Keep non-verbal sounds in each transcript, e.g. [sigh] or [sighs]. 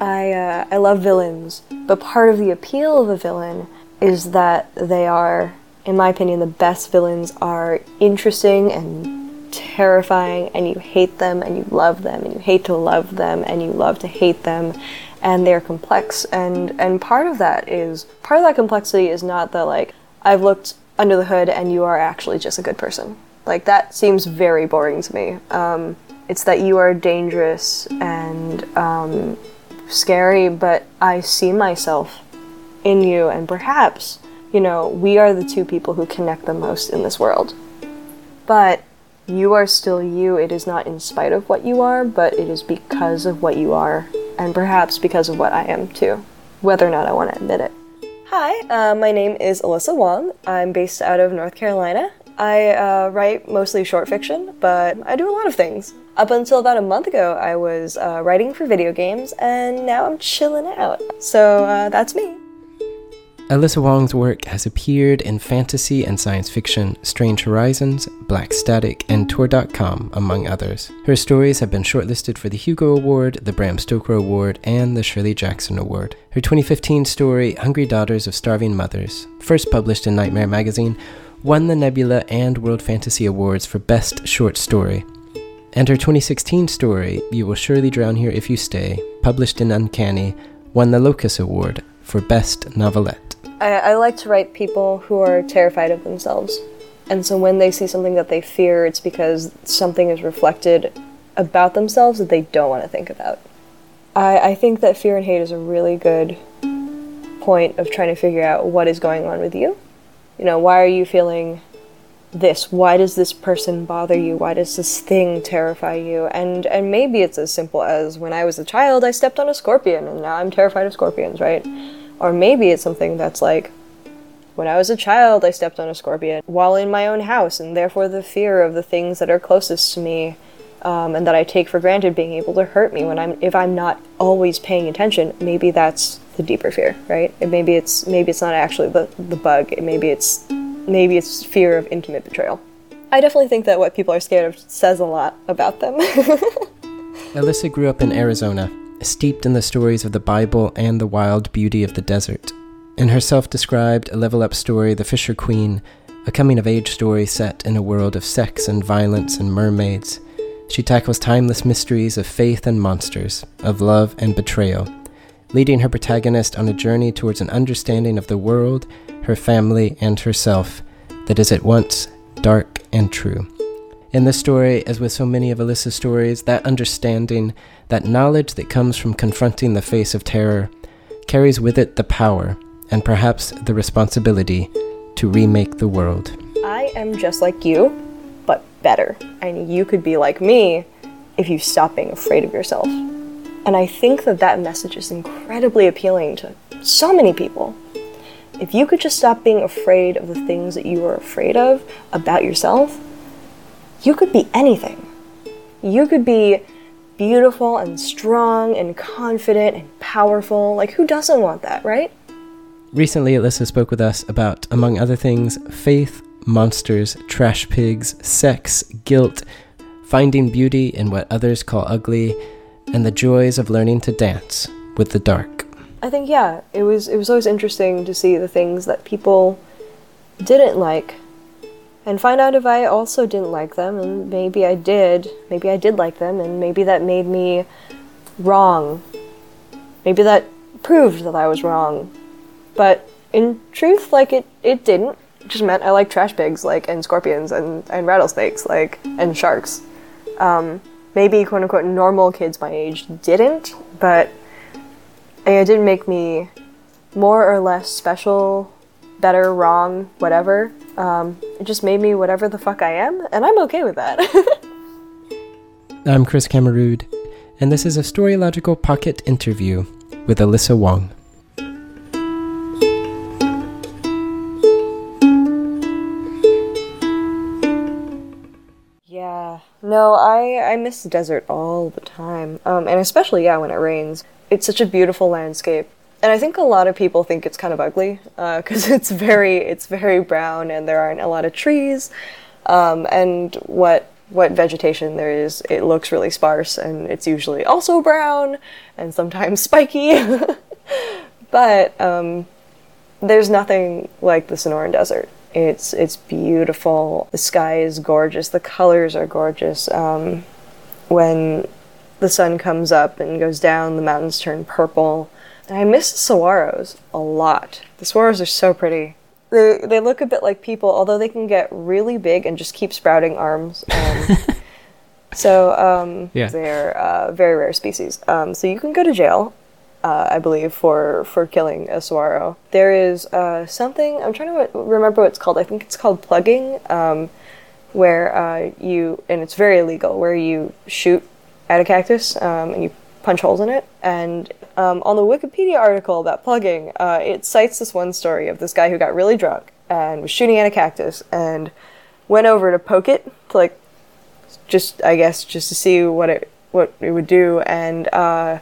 I uh, I love villains, but part of the appeal of a villain is that they are, in my opinion, the best villains are interesting and terrifying, and you hate them and you love them, and you hate to love them and you love to hate them, and they're complex. And and part of that is part of that complexity is not that like I've looked under the hood and you are actually just a good person. Like that seems very boring to me. Um, it's that you are dangerous and um, scary, but I see myself in you, and perhaps, you know, we are the two people who connect the most in this world. But you are still you. It is not in spite of what you are, but it is because of what you are, and perhaps because of what I am too, whether or not I want to admit it. Hi, uh, my name is Alyssa Wong. I'm based out of North Carolina. I uh, write mostly short fiction, but I do a lot of things. Up until about a month ago, I was uh, writing for video games, and now I'm chilling out. So uh, that's me. Alyssa Wong's work has appeared in fantasy and science fiction, Strange Horizons, Black Static, and Tor.com, among others. Her stories have been shortlisted for the Hugo Award, the Bram Stoker Award, and the Shirley Jackson Award. Her 2015 story, Hungry Daughters of Starving Mothers, first published in Nightmare magazine, won the Nebula and World Fantasy Awards for Best Short Story. And her 2016 story, You Will Surely Drown Here If You Stay, published in Uncanny, won the Locus Award for Best Novelette. I, I like to write people who are terrified of themselves. And so when they see something that they fear, it's because something is reflected about themselves that they don't want to think about. I, I think that fear and hate is a really good point of trying to figure out what is going on with you. You know, why are you feeling this? Why does this person bother you? Why does this thing terrify you? And and maybe it's as simple as when I was a child I stepped on a scorpion and now I'm terrified of scorpions, right? Or maybe it's something that's like, when I was a child, I stepped on a scorpion while in my own house, and therefore the fear of the things that are closest to me um, and that I take for granted being able to hurt me when I'm if I'm not always paying attention. Maybe that's the deeper fear, right? And maybe it's maybe it's not actually the the bug. Maybe it's maybe it's fear of intimate betrayal. I definitely think that what people are scared of says a lot about them. [laughs] Alyssa grew up in Arizona steeped in the stories of the Bible and the wild beauty of the desert. In her self described level up story, The Fisher Queen, a coming of age story set in a world of sex and violence and mermaids, she tackles timeless mysteries of faith and monsters, of love and betrayal, leading her protagonist on a journey towards an understanding of the world, her family, and herself that is at once dark and true. In this story, as with so many of Alyssa's stories, that understanding, that knowledge that comes from confronting the face of terror, carries with it the power and perhaps the responsibility to remake the world. I am just like you, but better. And you could be like me if you stop being afraid of yourself. And I think that that message is incredibly appealing to so many people. If you could just stop being afraid of the things that you are afraid of about yourself, you could be anything. You could be beautiful and strong and confident and powerful. Like, who doesn't want that, right? Recently, Alyssa spoke with us about, among other things, faith, monsters, trash pigs, sex, guilt, finding beauty in what others call ugly, and the joys of learning to dance with the dark. I think yeah, it was it was always interesting to see the things that people didn't like and find out if I also didn't like them, and maybe I did. Maybe I did like them, and maybe that made me wrong. Maybe that proved that I was wrong. But in truth, like it, it didn't. It just meant I like trash pigs, like and scorpions and, and rattlesnakes, like and sharks. Um, maybe quote unquote normal kids my age didn't, but it didn't make me more or less special, better, wrong, whatever. Um, it just made me whatever the fuck I am, and I'm okay with that. [laughs] I'm Chris Camerood, and this is a Storylogical Pocket interview with Alyssa Wong. No, I I miss the desert all the time, um, and especially yeah when it rains. It's such a beautiful landscape, and I think a lot of people think it's kind of ugly because uh, [laughs] it's very it's very brown and there aren't a lot of trees. Um, and what what vegetation there is, it looks really sparse and it's usually also brown and sometimes [laughs] spiky. [laughs] but um, there's nothing like the Sonoran Desert. It's it's beautiful. The sky is gorgeous. The colors are gorgeous. Um, when the sun comes up and goes down, the mountains turn purple. And I miss the saguaros a lot. The saguaros are so pretty. They they look a bit like people, although they can get really big and just keep sprouting arms. Um, [laughs] so um, Yeah. they're a very rare species. Um, so you can go to jail, uh, I believe, for for killing a saguaro. There is uh, something I'm trying to remember what it's called. I think it's called plugging, um, where uh, you and it's very illegal, where you shoot at a cactus um, and you punch holes in it. And um, on the Wikipedia article about plugging, uh, it cites this one story of this guy who got really drunk and was shooting at a cactus and went over to poke it to like just I guess just to see what it what it would do and uh,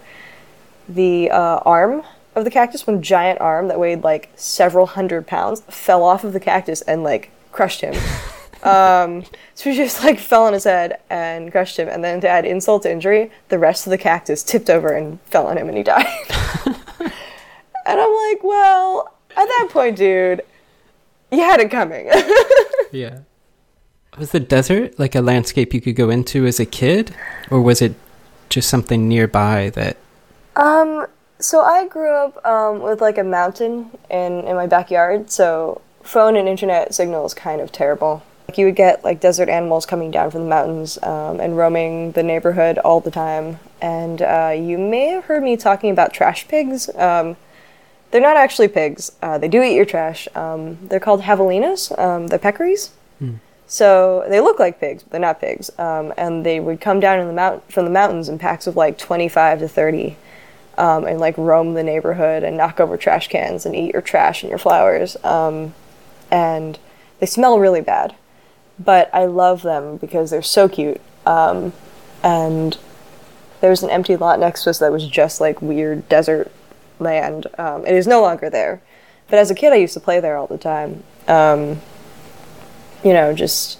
the uh, arm of the cactus, one giant arm that weighed like several hundred pounds, fell off of the cactus and like crushed him. [laughs] um, so he just like fell on his head and crushed him, and then to add insult to injury, the rest of the cactus tipped over and fell on him, and he died. [laughs] and I'm like, well, at that point, dude, you had it coming. [laughs] Yeah. Was the desert like a landscape you could go into as a kid, or was it just something nearby that? Um, so I grew up um, with like a mountain in in my backyard, so phone and internet signal is kind of terrible. Like you would get like desert animals coming down from the mountains um, and roaming the neighborhood all the time. And uh, you may have heard me talking about trash pigs. Um, they're not actually pigs. Uh, they do eat your trash. Um, they're called javelinas. Um, they're peccaries. So they look like pigs, but they're not pigs. Um, and they would come down in the mount- from the mountains in packs of like 25 to 30 um, and like roam the neighborhood and knock over trash cans and eat your trash and your flowers. Um, and they smell really bad, but I love them because they're so cute. Um, and was an empty lot next to us that was just like weird desert land. Um, it is no longer there, but as a kid, I used to play there all the time. Um, you know, just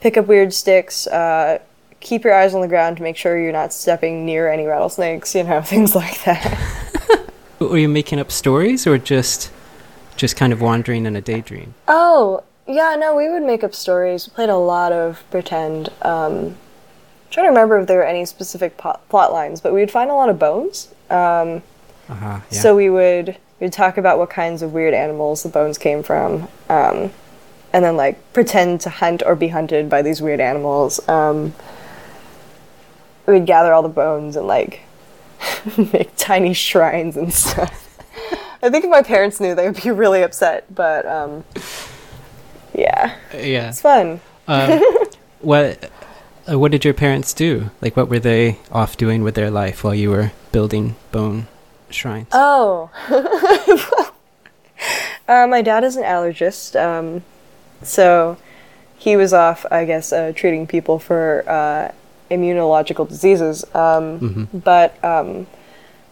pick up weird sticks. Uh, keep your eyes on the ground to make sure you're not stepping near any rattlesnakes. You know, [laughs] things like that. [laughs] Were you making up stories, or just just kind of wandering in a daydream? Oh, yeah, no, we would make up stories. We played a lot of pretend. Um, trying to remember if there were any specific plot, plot lines, but we would find a lot of bones. Um, Uh-huh, yeah. So we would we'd talk about what kinds of weird animals the bones came from, um, and then like pretend to hunt or be hunted by these weird animals. Um, we'd gather all the bones and like [laughs] make tiny shrines and stuff. I think if my parents knew, they would be really upset. But um, yeah, yeah. it's fun. Uh, [laughs] what uh, what did your parents do? Like, what were they off doing with their life while you were building bone shrines? Oh. [laughs] uh, my dad is an allergist, um, so he was off, I guess, uh, treating people for uh, immunological diseases. Um, Mhm. But um,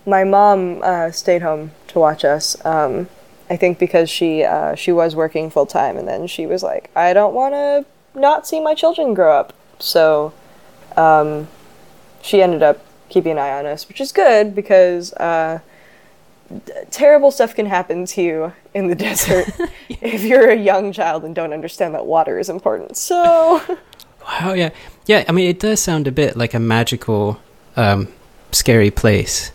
my mom uh, stayed home to watch us. Um, I think because she uh, she was working full time, and then she was like, I don't want to not see my children grow up. So um, she ended up keeping an eye on us, which is good because uh, d- terrible stuff can happen to you in the [laughs] desert [laughs] if you're a young child and don't understand that water is important. So [laughs] Wow, yeah, yeah. I mean, it does sound a bit like a magical, um, scary place.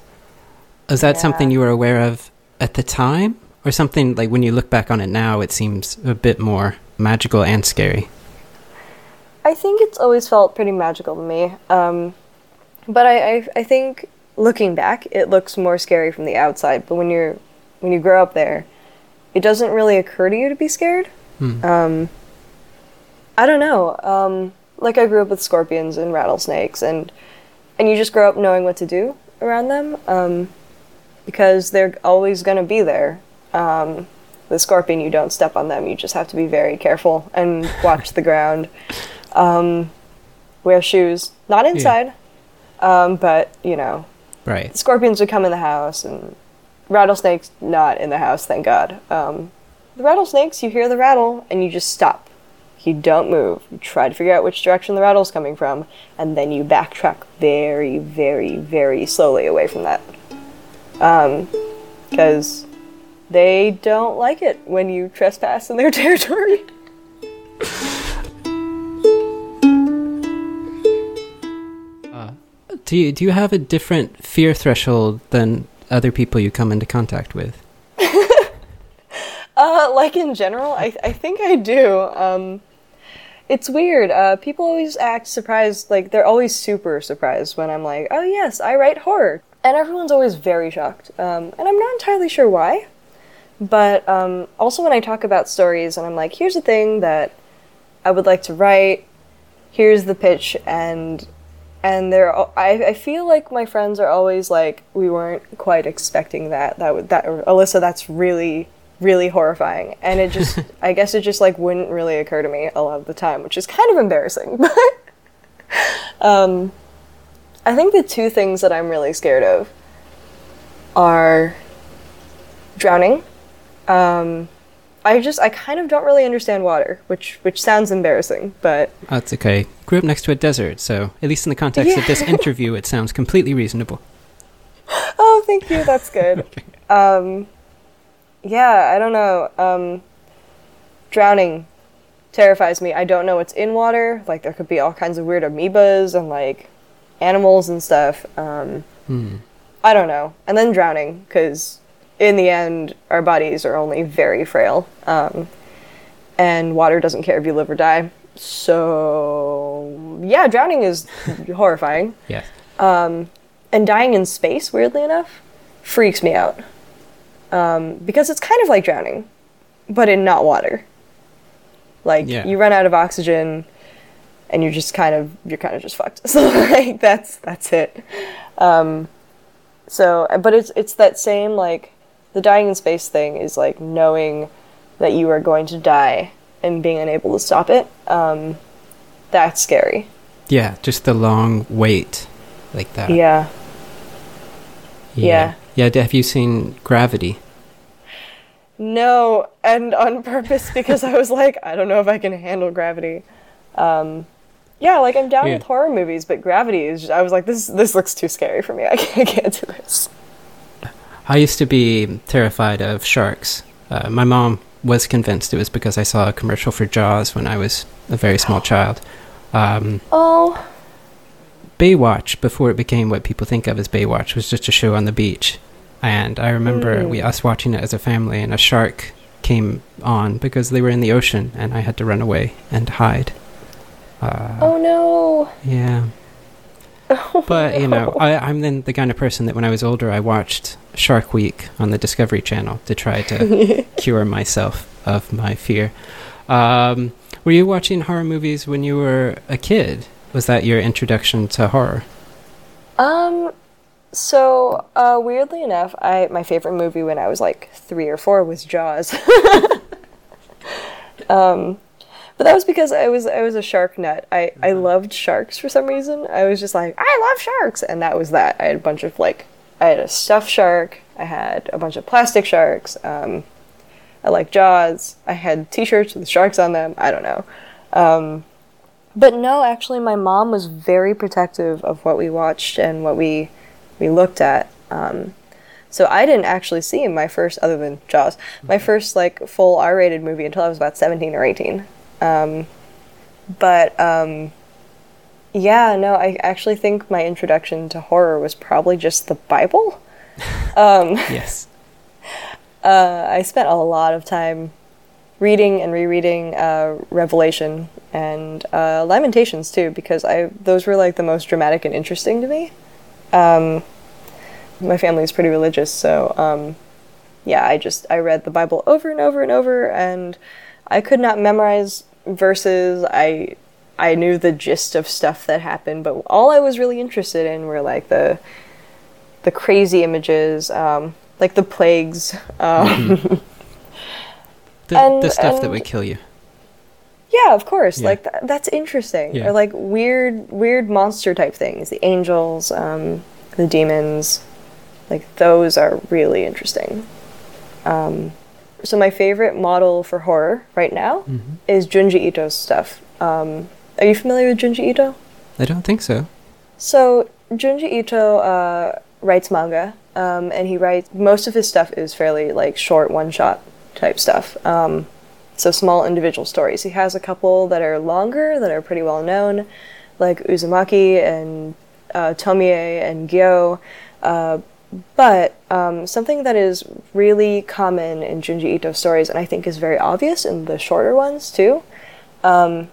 Is that something you were aware of at the time, or something like when you look back on it now, it seems a bit more magical and scary? I think it's always felt pretty magical to me. Um, but I, I, I think looking back, it looks more scary from the outside. But when you're when you grow up there, it doesn't really occur to you to be scared. Hmm. Um, I don't know. Um, like I grew up with scorpions and rattlesnakes, and and you just grow up knowing what to do around them um, because they're always going to be there. Um, the scorpion, you don't step on them. You just have to be very careful and [laughs] watch the ground. Um, wear shoes, not inside, um, but you know, Right. scorpions would come in the house and rattlesnakes not in the house thank god um, the rattlesnakes you hear the rattle and you just stop You don't move. You try to figure out which direction the rattle's coming from, and then you backtrack very, very, very slowly away from that. Because they don't like it when you trespass in their [laughs] territory. Do you do you have a different fear threshold than other people you come into contact with? [laughs] Uh, like in general, I, I think I do. Um, it's weird. Uh, people always act surprised, like they're always super surprised when I'm like, oh yes, I write horror. And everyone's always very shocked. Um, and I'm not entirely sure why. But um, also when I talk about stories and I'm like, here's a thing that I would like to write, here's the pitch, and and they're I, I feel like my friends are always like, we weren't quite expecting that. That would that Alyssa, that's really really horrifying. And it just [laughs] I guess it just like wouldn't really occur to me a lot of the time, which is kind of embarrassing. [laughs] But um I think the two things that I'm really scared of are drowning. Um I just I kind of don't really understand water, which which sounds embarrassing, but That's okay. Grew up next to a desert, so at least in the context of this [laughs] interview, it sounds completely reasonable. Oh, thank you. That's good. um, yeah, I don't know. Um, drowning terrifies me. I don't know what's in water. Like there could be all kinds of weird amoebas and like animals and stuff. Um, Hmm. I don't know. And then drowning, because in the end, our bodies are only very frail. Um, and water doesn't care if you live or die. So, yeah, drowning is horrifying. [laughs] Yes. And dying in space, weirdly enough, freaks me out. Um, because it's kind of like drowning, but in not water. Like, Yeah. you run out of oxygen and you're just kind of you're kind of just fucked. [laughs] So like that's that's it. Um, so but it's it's that same like the dying in space thing is like knowing that you are going to die and being unable to stop it. Um, that's scary. Yeah, just the long wait like that. Yeah. Yeah. Yeah, d- have you seen Gravity? No, and on purpose [laughs] because I was like, I don't know if I can handle gravity. Um, yeah, like I'm down Yeah. with horror movies, but gravity is. Just, I was like, this this looks too scary for me. [laughs] I can't, I can't do this. I used to be terrified of sharks. Uh, my mom was convinced it was because I saw a commercial for Jaws when I was a very small child. Um, Oh, Baywatch, before it became what people think of as Baywatch, was just a show on the beach. And I remember Mm. we us watching it as a family, and a shark came on because they were in the ocean, and I had to run away and hide. Uh, oh no. Yeah. [laughs] But, you know, I, I'm then the kind of person that when I was older, I watched Shark Week on the Discovery Channel to try to [laughs] cure myself of my fear. Um, were you watching horror movies when you were a kid? Was that your introduction to horror? Um, so uh, weirdly enough, I my favorite movie when I was like three or four was Jaws. [laughs] um, but that was because I was I was a shark nut. I I loved sharks for some reason. I was just like I love sharks, and that was that. I had a bunch of like I had a stuffed shark. I had a bunch of plastic sharks. Um, I like Jaws. I had T-shirts with sharks on them. I don't know. Um, but no, actually, my mom was very protective of what we watched and what we we looked at. Um, so I didn't actually see my first, other than Jaws, my first like full R-rated movie until I was about seventeen or eighteen. Um, but um, yeah, no, I actually think my introduction to horror was probably just the Bible. [laughs] Um, Yes. [laughs] uh, I spent a lot of time reading and rereading uh, Revelation and uh, Lamentations too, because I those were like the most dramatic and interesting to me. Um, my family is pretty religious, so um, yeah, I just I read the Bible over and over and over, and I could not memorize verses. I I knew the gist of stuff that happened, but all I was really interested in were like the the crazy images, um, like the plagues. [laughs] [laughs] The, And- the stuff that would kill you. Yeah, of course. Yeah. Like th- that's interesting. Yeah. Or like weird, weird monster type things. The angels, um, the demons, like those are really interesting. Um, So my favorite model for horror right now Mm-hmm. is Junji Ito's stuff. Um, are you familiar with Junji Ito? I don't think so. So Junji Ito uh, writes manga, um, and he writes most of his stuff is fairly like short one shot type stuff. Um, so small individual stories. He has a couple that are longer that are pretty well known, like Uzumaki and uh, Tomie and Gyo. Uh, but um, something that is really common in Junji Ito stories, and I think is very obvious in the shorter ones too, um,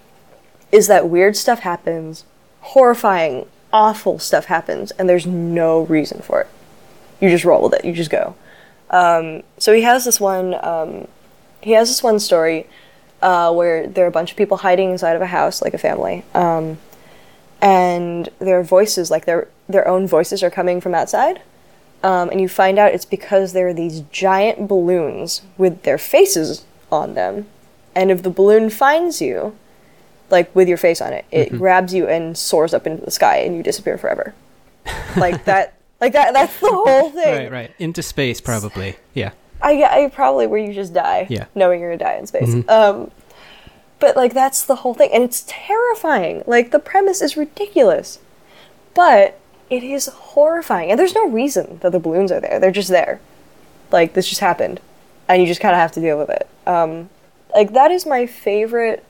is that weird stuff happens, horrifying, awful stuff happens, and there's no reason for it. You just roll with it. You just go. Um, so he has this one. Um, he has this one story uh, where there are a bunch of people hiding inside of a house, like a family, um, and their voices, like their their own voices, are coming from outside. Um, and you find out it's because there are these giant balloons with their faces on them, and if the balloon finds you, like with your face on it, it grabs you and soars up into the sky, and you disappear forever. [laughs] like that. Like that. That's the [laughs] whole thing. Right, right. Into space, probably. Yeah. I, I probably where you just die, Yeah. knowing you're gonna die in space. Mhm. Um, but like that's the whole thing, and it's terrifying. Like the premise is ridiculous, but it is horrifying, and there's no reason that the balloons are there. They're just there. Like this just happened, and you just kind of have to deal with it. Um, like that is my favorite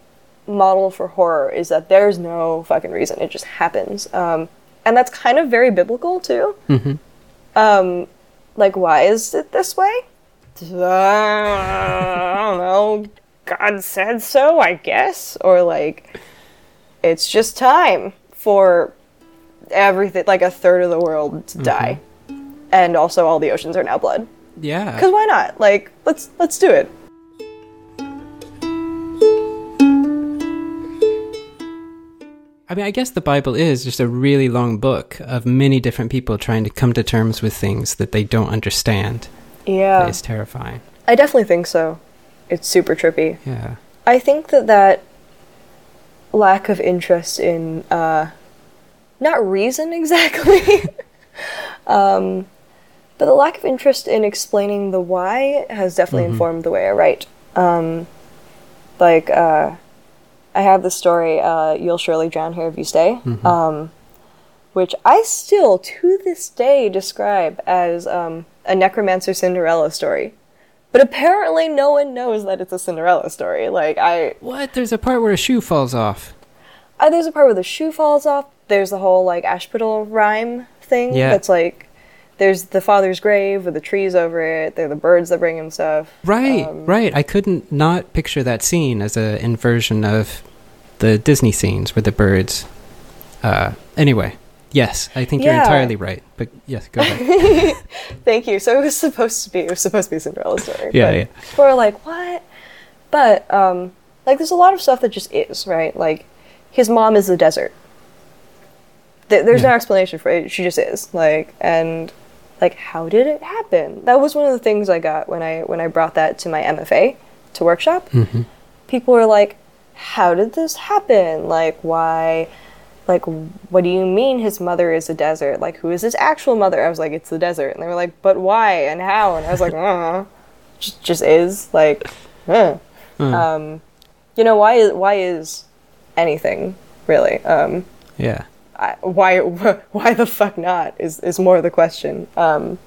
model for horror is that there's no fucking reason. It just happens, um, and that's kind of very biblical too. Mm-hmm. Um, like, why is it this way? I don't know. God said so, I guess. Or, like, it's just time for everything, like a third of the world to die. And also, all the oceans are now blood. Yeah. Because why not? Like, let's let's do it. I mean, I guess the Bible is just a really long book of many different people trying to come to terms with things that they don't understand. Yeah, It's terrifying. I definitely think so. It's super trippy. Yeah. I think that that lack of interest in uh, not reason [laughs] exactly, [laughs] um, but the lack of interest in explaining the why has definitely Mhm. informed the way I write. Um, like uh, I have the story uh, "You'll Surely Drown Here If You Stay," Mhm. um, which I still to this day describe as um, a necromancer Cinderella story. But apparently, no one knows that it's a Cinderella story. Like I, What? There's a part where a shoe falls off. uh, there's a part where the shoe falls off. There's the whole like Aschenputtel rhyme thing. Yeah. That's like, there's the father's grave with the trees over it. There are the birds that bring him stuff. Right, Um, right. I couldn't not picture that scene as an inversion of the Disney scenes with the birds. Uh, anyway, yes, I think you're entirely right. But yes, go ahead. [laughs] Thank you. So it was supposed to be. It was supposed to be a Cinderella story. Yeah, yeah. People are like, what? But um, like, there's a lot of stuff that just is right. Like, his mom is the desert. Th- there's no explanation for it. She just is. Like, and like, how did it happen? That was one of the things I got when I when I brought that to my MFA to workshop. hmm People were like, how did this happen? Like, why? Like, what do you mean his mother is a desert? Like, who is his actual mother? I was like, it's the desert. And they were like, but why and how? And I was like, [laughs] uh, just, just is. Like, uh. Uh, Um, you know, why is, why is anything, really? Um, yeah. I, why, [laughs] why the fuck not is, is more the question. Um,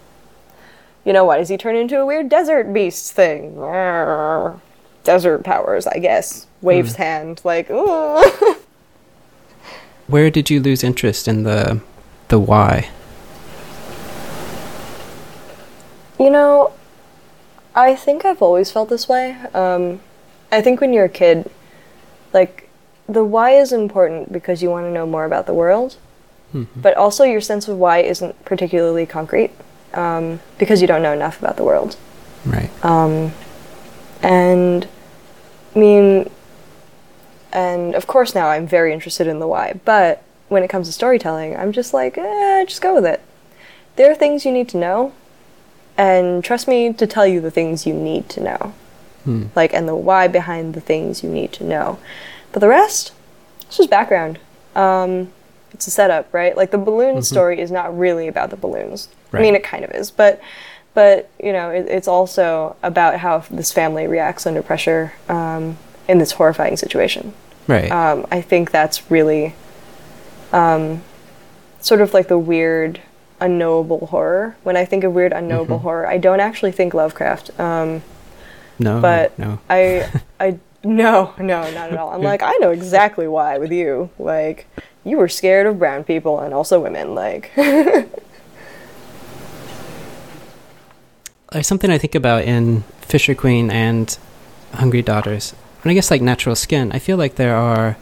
you know, why does he turn into a weird desert beast thing? [laughs] Desert powers, I guess. Waves hand, like. [laughs] Where did you lose interest in the the why? You know, I think I've always felt this way. Um, I think when you're a kid, like, the why is important because you want to know more about the world, Mhm. but also your sense of why isn't particularly concrete um, because you don't know enough about the world. Right. Um, and I mean, and of course now I'm very interested in the why, but when it comes to storytelling, I'm just like, eh, just go with it. There are things you need to know, and trust me to tell you the things you need to know, Hmm. like, and the why behind the things you need to know. But the rest, it's just background. Um, it's a setup, right? Like the balloon story is not really about the balloons. I mean, it kind of is, but but you know, it, it's also about how this family reacts under pressure um, in this horrifying situation. Right. Um, I think that's really um, sort of like the weird, unknowable horror. When I think of weird, unknowable Mhm. horror, I don't actually think Lovecraft. Um, no. but no. I, [laughs] I, no, no, not at all. I'm like, I know exactly why with you. Like, you were scared of brown people and also women. Like, [laughs] There's something I think about in Fisher Queen and Hungry Daughters. And I guess like Natural Skin, I feel like there are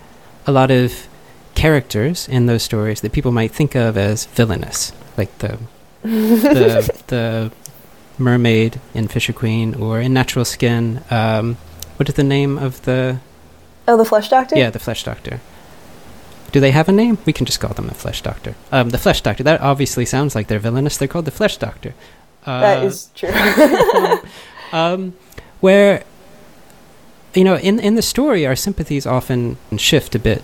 a lot of characters in those stories that people might think of as villainous, like the the [laughs] the mermaid in Fisher Queen or in Natural Skin. Um, what is the name of the oh, the Flesh Doctor. yeah the Flesh Doctor? Do they have a name? We can just call them the Flesh Doctor. Um, the Flesh Doctor. That obviously sounds like they're villainous. They're called the Flesh Doctor. Uh, that is true. [laughs] um, where you know in in the story our sympathies often shift a bit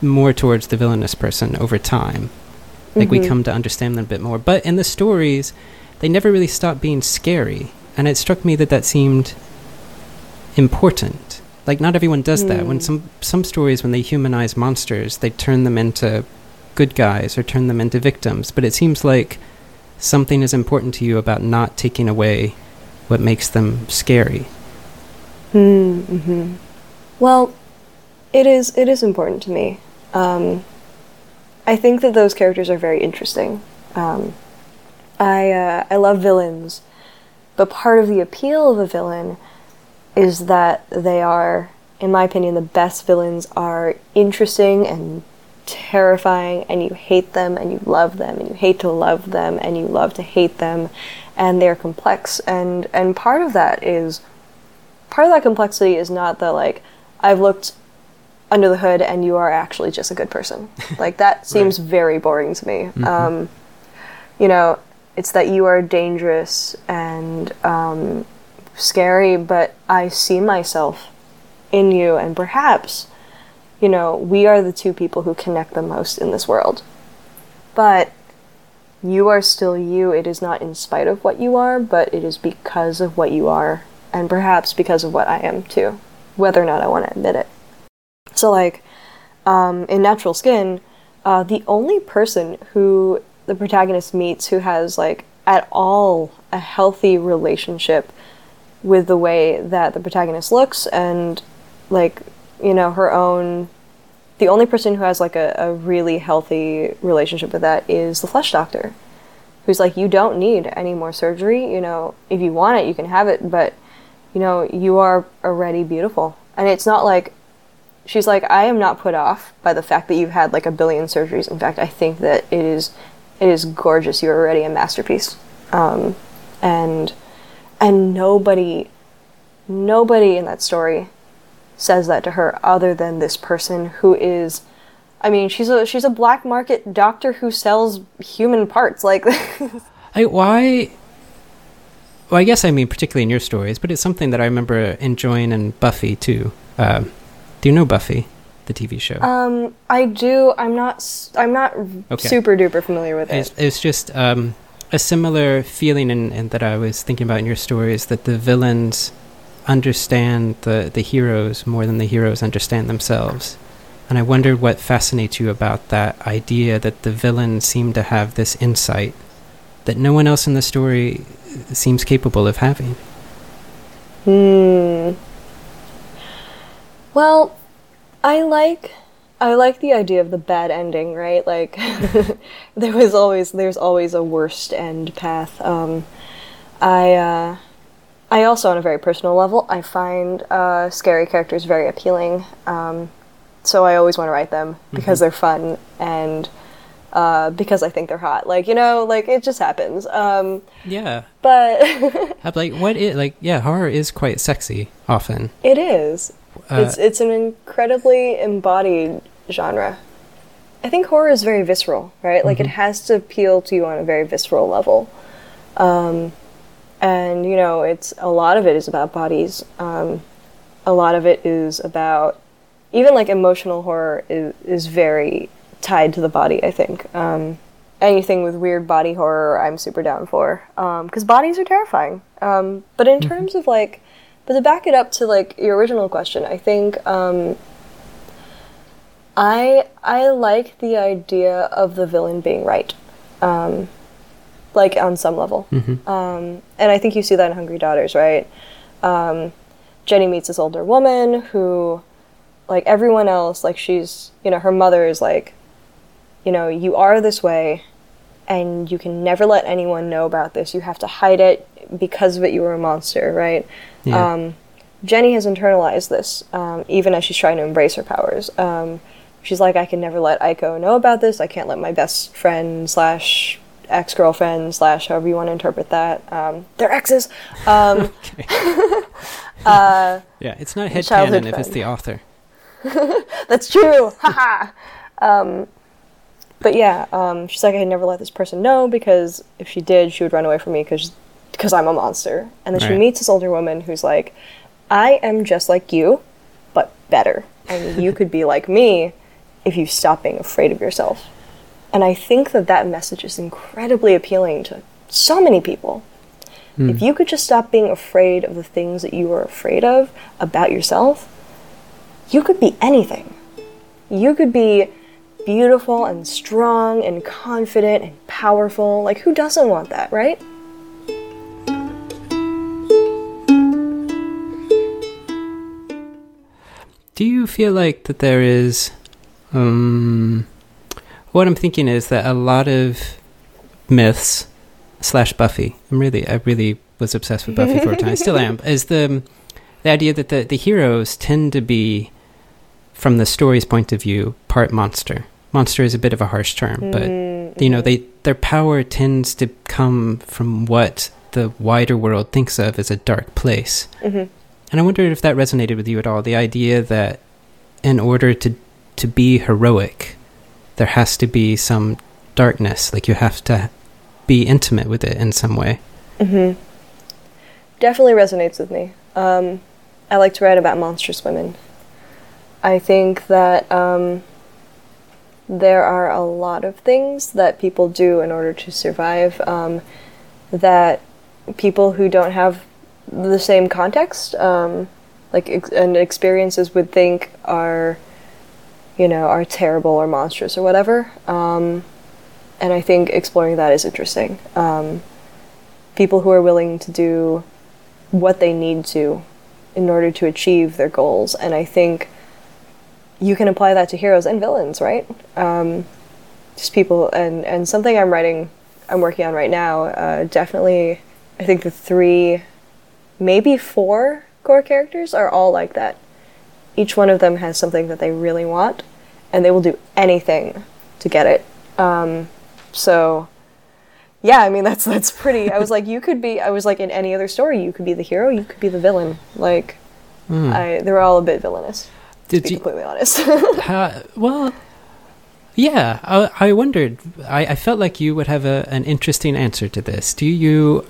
more towards the villainous person over time like we Mhm. come to understand them a bit more but in the stories they never really stop being scary and it struck me that that seemed important like not everyone does that when Mm. some some stories when they humanize monsters they turn them into good guys or turn them into victims but it seems like something is important to you about not taking away what makes them scary Mm-hmm. Well, it is. It is important to me. Um, I think that those characters are very interesting. Um, I uh, I love villains, but part of the appeal of a villain is that they are, in my opinion, the best villains are interesting and terrifying, and you hate them and you love them, and you hate to love them and you love to hate them, and they're complex. And and part of that is part of that complexity is not the like I've looked under the hood and you are actually just a good person. [laughs] Like that seems very boring to me. Mhm. Um, you know, it's that you are dangerous and um, scary, but I see myself in you, and perhaps, you know, we are the two people who connect the most in this world. But you are still you. It is not in spite of what you are, but it is because of what you are, and perhaps because of what I am too, whether or not I want to admit it. So, like, um, in Natural Skin, uh, the only person who the protagonist meets who has, like, at all a healthy relationship with the way that the protagonist looks and, like, you know, her own. The only person who has, like, a, a really healthy relationship with that is the Flesh Doctor, who's like, you don't need any more surgery. You know, if you want it, you can have it, but, you know, you are already beautiful. And it's not like she's like i am not put off by the fact that you've had like a billion surgeries in fact i think that it is it is gorgeous you're already a masterpiece um, and and nobody nobody in that story says that to her other than this person who is i mean she's a she's a black market doctor who sells human parts like [laughs] I, why well i guess i mean particularly in your stories but it's something that i remember enjoying in buffy too. Um, do you know buffy the tv show? Um i do. I'm not I'm not Okay. super duper familiar with It's, it. it's just um, a similar feeling in, in that I was thinking about in your story is that the villains understand the, the heroes more than the heroes understand themselves. And I wondered what fascinates you about that idea that the villains seem to have this insight that no one else in the story seems capable of having. Hmm. Well, I like I like the idea of the bad ending, right? Like [laughs] there was always there's always a worst end path. Um, I uh, I also on a very personal level I find uh, scary characters very appealing. Um, so I always want to write them because Mhm. they're fun and uh, because I think they're hot. Like you know, like it just happens. Um, Yeah. but Like, what is, like, yeah, horror is quite sexy often. it is. Uh, it's it's an incredibly embodied genre. I think horror is very visceral, right? Like it Mhm. has to appeal to you on a very visceral level. Um, and you know, it's a lot of it is about bodies. Um, a lot of it is about even like emotional horror is is very tied to the body. I think. Um, anything with weird body horror, I'm super down for. Because bodies are terrifying. Um, but in terms of like, but to back it up to like your original question, I think um, I I like the idea of the villain being right, um, like on some level. Um, and I think you see that in Hungry Daughters, right? Um, Jenny meets this older woman who, like everyone else, like she's you know her mother is like, you know you are this way, and you can never let anyone know about this. You have to hide it because of it. You were a monster, right? Yeah. Um, Jenny has internalized this, um, even as she's trying to embrace her powers. Um, she's like, I can never let Aiko know about this. I can't let my best friend slash ex girlfriend slash however you want to interpret that. Um, they're exes. Um, [laughs] [laughs] uh, Yeah, it's not headcanon if it's the author. [laughs] that's true. Haha. um, but yeah, um, she's like, I can never let this person know because if she did, she would run away from me because because I'm a monster. And then she meets this older woman who's like, I am just like you, but better, and you could be like me if you stop being afraid of yourself. And I think that that message is incredibly appealing to so many people. If you could just stop being afraid of the things that you are afraid of about yourself, you could be anything. You could be beautiful and strong and confident and powerful. Like, who doesn't want that, right? Do you feel like that there is um what I'm thinking is that a lot of myths slash Buffy. I'm really I really was obsessed with Buffy for a time. I [laughs] still am. Is the the idea that the, the heroes tend to be from the story's point of view, part monster. Monster is a bit of a harsh term, but you know, they their power tends to come from what the wider world thinks of as a dark place. Mhm. And I wondered if that resonated with you at all. The idea that in order to to be heroic, there has to be some darkness. Like you have to be intimate with it in some way. Mm-hmm. Definitely resonates with me. Um, I like to write about monstrous women. I think that um, there are a lot of things that people do in order to survive um, that people who don't have the same context, um, like ex- and experiences, would think are, you know, are terrible or monstrous or whatever. Um, and I think exploring that is interesting. Um, people who are willing to do what they need to in order to achieve their goals. And I think you can apply that to heroes and villains, right? Um, just people, and, and something I'm writing, I'm working on right now, uh, definitely, I think the three, maybe four core characters are all like that. Each one of them has something that they really want, and they will do anything to get it. Um, so, yeah, I mean that's that's pretty. I was like, you could be. I was like, in any other story, you could be the hero, you could be the villain. Like, Hmm. I they're all a bit villainous. To be you? completely honest. [laughs] How, well, yeah. I, I wondered. I, I felt like you would have a, an interesting answer to this. Do you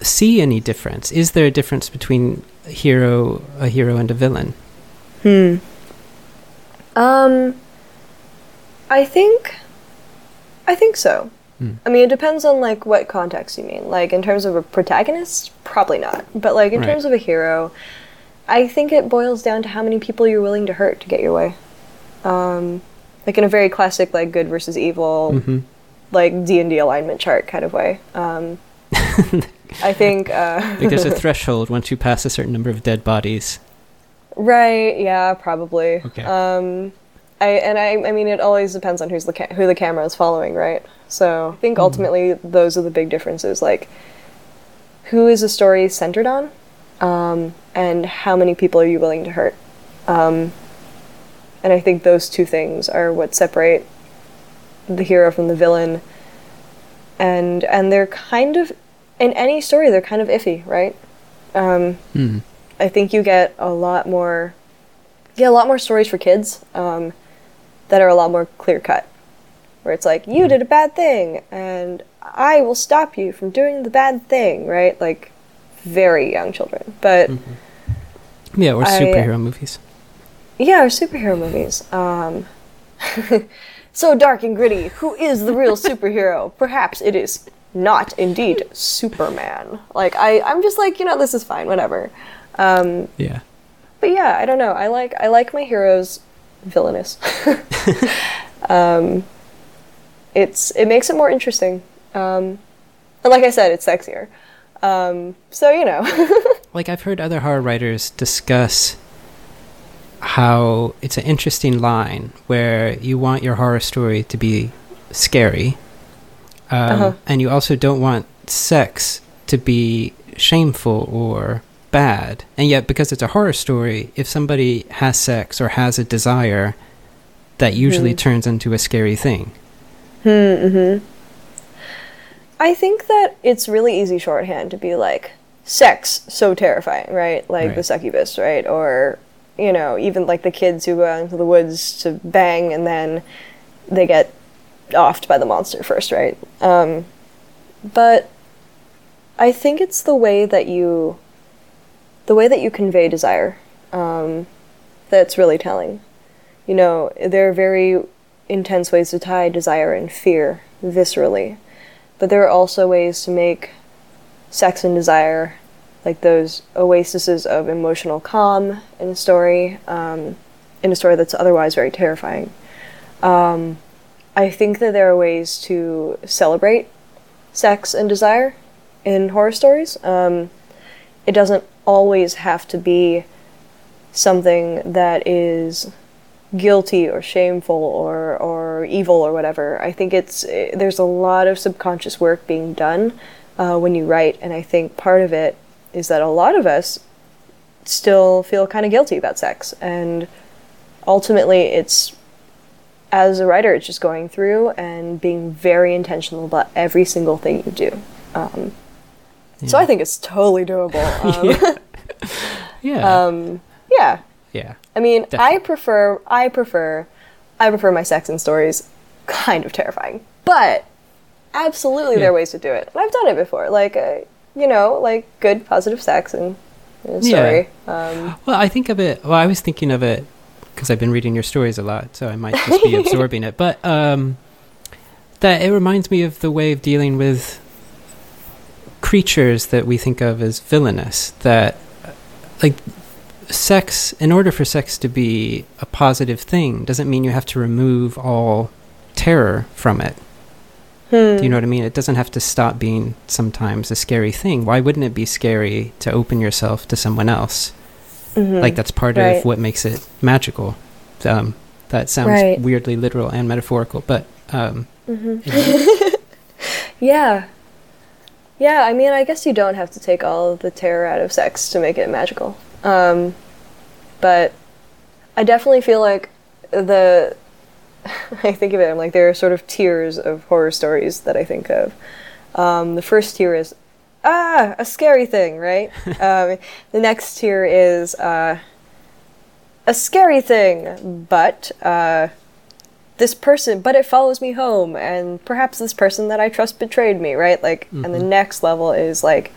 see any difference? Is there a difference between a hero, a hero, and a villain? hmm. Um. I think. I think so. Hmm. I mean, it depends on like what context you mean. Like in terms of a protagonist, probably not. But like in Right. terms of a hero, I think it boils down to how many people you're willing to hurt to get your way. Um, like in a very classic like good versus evil, hmm like D and D alignment chart kind of way. Um, I think. Uh, [laughs] Like there's a [laughs] threshold once you pass a certain number of dead bodies. Right. Yeah. Probably. Okay. Um, I and I. I mean, it always depends on who's the ca- who the camera is following, right? So I think ultimately those are the big differences. Like, who is the story centered on, um, and how many people are you willing to hurt? Um, and I think those two things are what separate the hero from the villain. And and they're kind of in any story they're kind of iffy, right? Um, Hmm. I think you get a lot more, yeah, a lot more stories for kids um, that are a lot more clear cut, where it's like you did a bad thing and I will stop you from doing the bad thing, right? Like very young children, but Yeah, or I- superhero movies. yeah, or superhero movies. Um, [laughs] so dark and gritty. Who is the real superhero? [laughs] Perhaps it is not indeed Superman. Like I, I'm just like you know this is fine, whatever. Um, Yeah. but yeah, I don't know. I like I like my heroes villainous. [laughs] um, it's it makes it more interesting. Um, and like I said, it's sexier. Um, so you know, [laughs] Like I've heard other horror writers discuss how it's an interesting line where you want your horror story to be scary, um, Uh-huh. and you also don't want sex to be shameful or bad. And yet, because it's a horror story, if somebody has sex or has a desire, that usually Mhm. turns into a scary thing. hmm I think that it's really easy shorthand to be like sex so terrifying, right? Like the succubus, right? Or you know, even like the kids who go out into the woods to bang and then they get offed by the monster first, right? Um, but I think it's the way that you the way that you convey desire um, that's really telling. You know, there are very intense ways to tie desire and fear viscerally, but there are also ways to make sex and desire like those oases of emotional calm in a story, um, in a story that's otherwise very terrifying. Um, I think that there are ways to celebrate sex and desire in horror stories. Um, it doesn't always have to be something that is guilty or shameful or or evil or whatever. I think it's eh, there's a lot of subconscious work being done uh, when you write, and I think part of it is that a lot of us still feel kind of guilty about sex, and ultimately, it's as a writer, it's just going through and being very intentional about every single thing you do. Um, So I think it's totally doable. [laughs] Um, Yeah. [laughs] um, yeah. Yeah. I mean, I prefer I prefer I prefer my sex in stories kind of terrifying. But absolutely there are ways to do it. And I've done it before. Like uh, you know, like good positive sex and in a Yeah. Um, Well, I think of it. Well, I was thinking of it because I've been reading your stories a lot, so I might just be [laughs] absorbing it. But um, that it reminds me of the way of dealing with creatures that we think of as villainous. That, uh, like, sex. In order for sex to be a positive thing, doesn't mean you have to remove all terror from it. hmm. Do you know what I mean? It doesn't have to stop being sometimes a scary thing. Why wouldn't it be scary to open yourself to someone else? Mhm. like that's part Right. of what makes it magical. Um, that sounds Right. weirdly literal and metaphorical, but um, Mhm. [laughs] yeah. Yeah, I mean, I guess you don't have to take all the terror out of sex to make it magical. Um, but I definitely feel like the. [laughs] I think of it, I'm like, there are sort of tiers of horror stories that I think of. Um, the first tier is, ah, a scary thing, right? [laughs] um, the next tier is, uh, a scary thing, but, uh, this person, but it follows me home, and perhaps this person that I trust betrayed me, right? Like, and the Mhm. next level is like,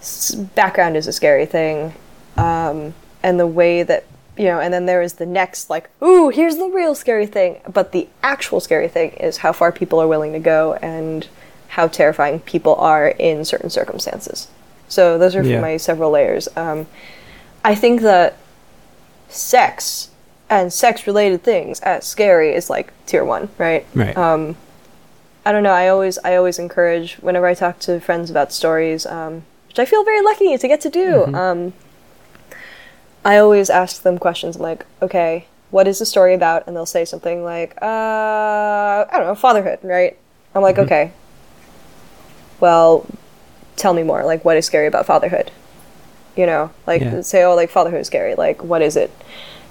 s- background is a scary thing, um, and the way that you know, and then there is the next like, ooh, here's the real scary thing, but the actual scary thing is how far people are willing to go and how terrifying people are in certain circumstances. So those are Yeah. my several layers. Um, I think that sex and sex related things as scary is like tier one, right? right. Um, I don't know. I always I always encourage whenever I talk to friends about stories, um, which I feel very lucky to get to do. Mhm. I always ask them questions. I'm like, okay, what is the story about? And they'll say something like, uh, I don't know, fatherhood, right? I'm like, Mhm. okay. Well, tell me more. Like, what is scary about fatherhood? You know, like Yeah. say, oh, like fatherhood is scary. Like, what is it?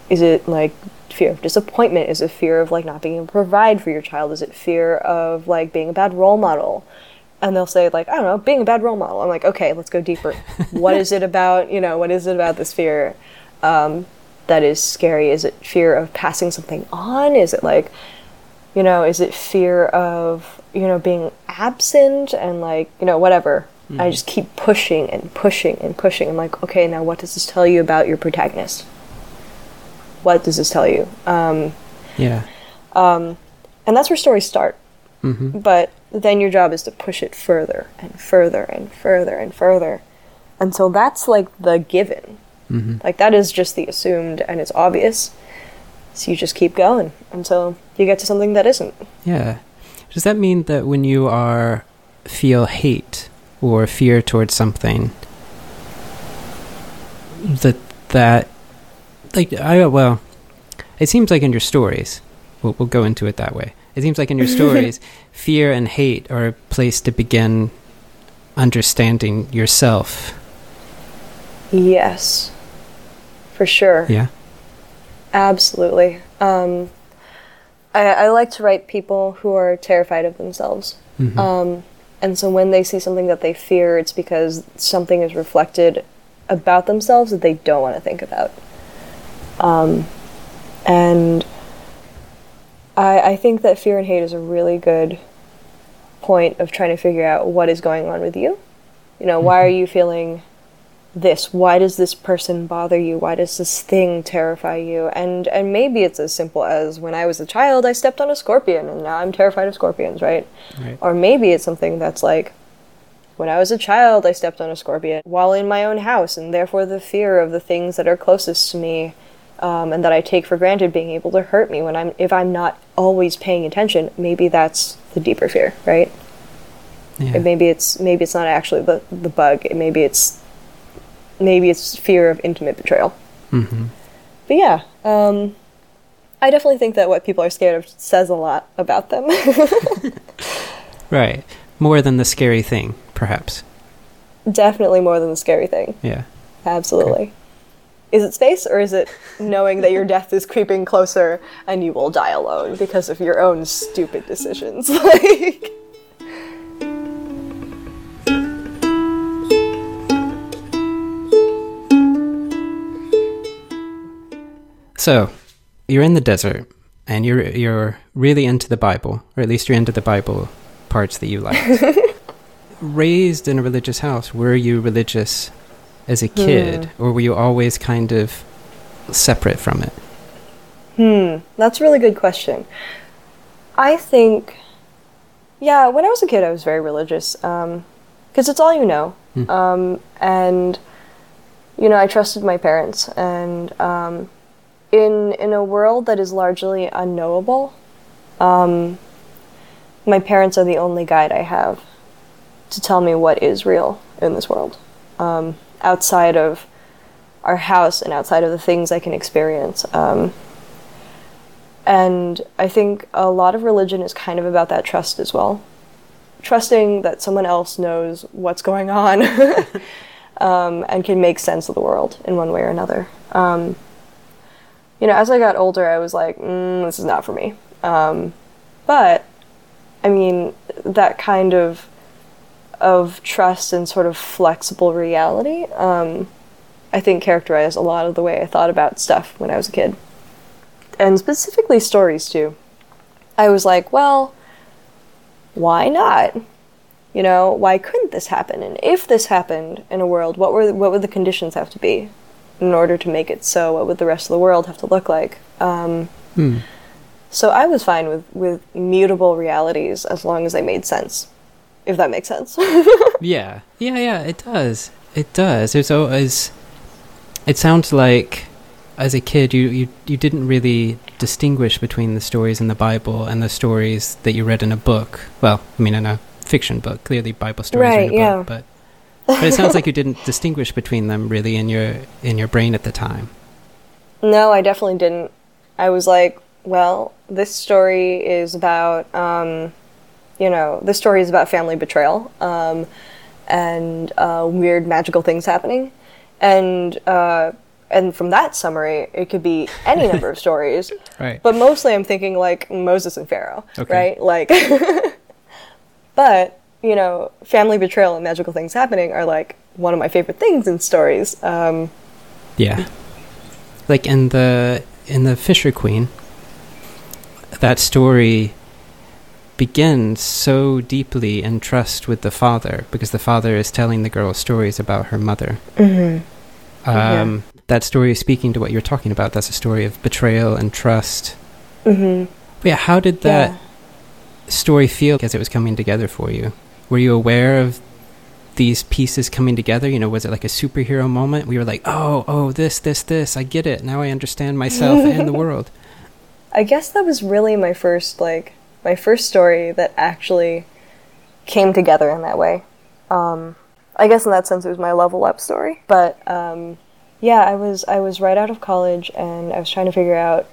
Is it like fear of disappointment? Is it fear of like not being able to provide for your child? Is it fear of like being a bad role model? And they'll say like, I don't know, being a bad role model. I'm like, okay, let's go deeper. [laughs] what is it about? You know, what is it about this fear um, that is scary? Is it fear of passing something on? Is it like, you know, is it fear of you know being absent and like you know whatever? I just keep pushing and pushing and pushing. I'm like, okay, now what does this tell you about your protagonist? What does this tell you? Um, yeah. um, And that's where stories start. Mm-hmm. But then your job is to push it further and further and further and further until that's like the given. Mm-hmm. Like that is just the assumed and it's obvious. So you just keep going until you get to something that isn't. Yeah. Does that mean that when you are feel hate or fear towards something, that that like I well, it seems like in your stories, we'll we'll go into it that way. It seems like in your [laughs] stories, fear and hate are a place to begin understanding yourself. Yes. For sure. Yeah. Absolutely. Um, I, I like to write people who are terrified of themselves. Mhm. Um, and so when they see something that they fear, it's because something is reflected about themselves that they don't want to think about. Um, and I, I think that fear and hate is a really good point of trying to figure out what is going on with you. You know, why are you feeling this? Why does this person bother you? Why does this thing terrify you? And and maybe it's as simple as when I was a child, I stepped on a scorpion, and now I'm terrified of scorpions, right? Right. Or maybe it's something that's like, when I was a child, I stepped on a scorpion while in my own house, and therefore the fear of the things that are closest to me um, and that I take for granted being able to hurt me when I'm if I'm not always paying attention. Maybe that's the deeper fear, right? Yeah. And maybe it's maybe it's not actually the the bug. Maybe it's maybe it's fear of intimate betrayal. Mm-hmm. But yeah, um, I definitely think that what people are scared of says a lot about them. [laughs] Right. More than the scary thing, perhaps. definitely more than the scary thing. Yeah. Absolutely. Is it space or is it knowing that your death is creeping closer and you will die alone because of your own stupid decisions? [laughs] like So, you're in the desert and you're you're really into the Bible, or at least you're into the Bible parts that you like. [laughs] Raised in a religious house, were you religious as a kid, or were you always kind of separate from it? Hmm, that's a really good question. I think, yeah, when I was a kid, I was very religious because it's all you know. Hmm. Um, and, you know, I trusted my parents. And um, in, in a world that is largely unknowable, um, my parents are the only guide I have to tell me what is real in this world. Um, outside of our house and outside of the things I can experience. Um, and I think a lot of religion is kind of about that trust as well. Trusting that someone else knows what's going on [laughs] um, and can make sense of the world in one way or another. Um, you know, as I got older, I was like, mm, this is not for me. Um, but, I mean, that kind of of trust and sort of flexible reality, um, I think characterized a lot of the way I thought about stuff when I was a kid. And specifically stories too. I was like, well, why not? You know, why couldn't this happen? And if this happened in a world, what were what would the conditions have to be in order to make it so? What would the rest of the world have to look like? Um, Hmm. so I was fine with with mutable realities as long as they made sense, if that makes sense. [laughs] Yeah, yeah, yeah. It does. It does. There's always. It sounds like, as a kid, you you you didn't really distinguish between the stories in the Bible and the stories that you read in a book. Well, I mean, in a fiction book. Clearly, Bible stories are in Right, a yeah. book, but but it sounds like you didn't distinguish between them really in your in your brain at the time. No, I definitely didn't. I was like, well, this story is about, um, you know, this story is about family betrayal um, and uh, weird magical things happening, and uh, and from that summary, it could be any [laughs] number of stories. Right. But mostly, I'm thinking like Moses and Pharaoh, Okay. right? Like, [laughs] but you know, family betrayal and magical things happening are like one of my favorite things in stories. Um, Yeah. Like in the in the Fisher Queen, that story begins so deeply in trust with the father because the father is telling the girl stories about her mother. Mm-hmm. Um, That story is speaking to what you're talking about. That's a story of betrayal and trust. Mm-hmm. But yeah, how did that? Yeah. story feel as it was coming together for you? Were you aware of these pieces coming together? You know, was it like a superhero moment? We were like, oh, oh, this, this, this, I get it. Now I understand myself and the [laughs] world. I guess that was really my first, like, my first story that actually came together in that way. Um, I guess in that sense, it was my level up story. But um, yeah, I was I was right out of college, and I was trying to figure out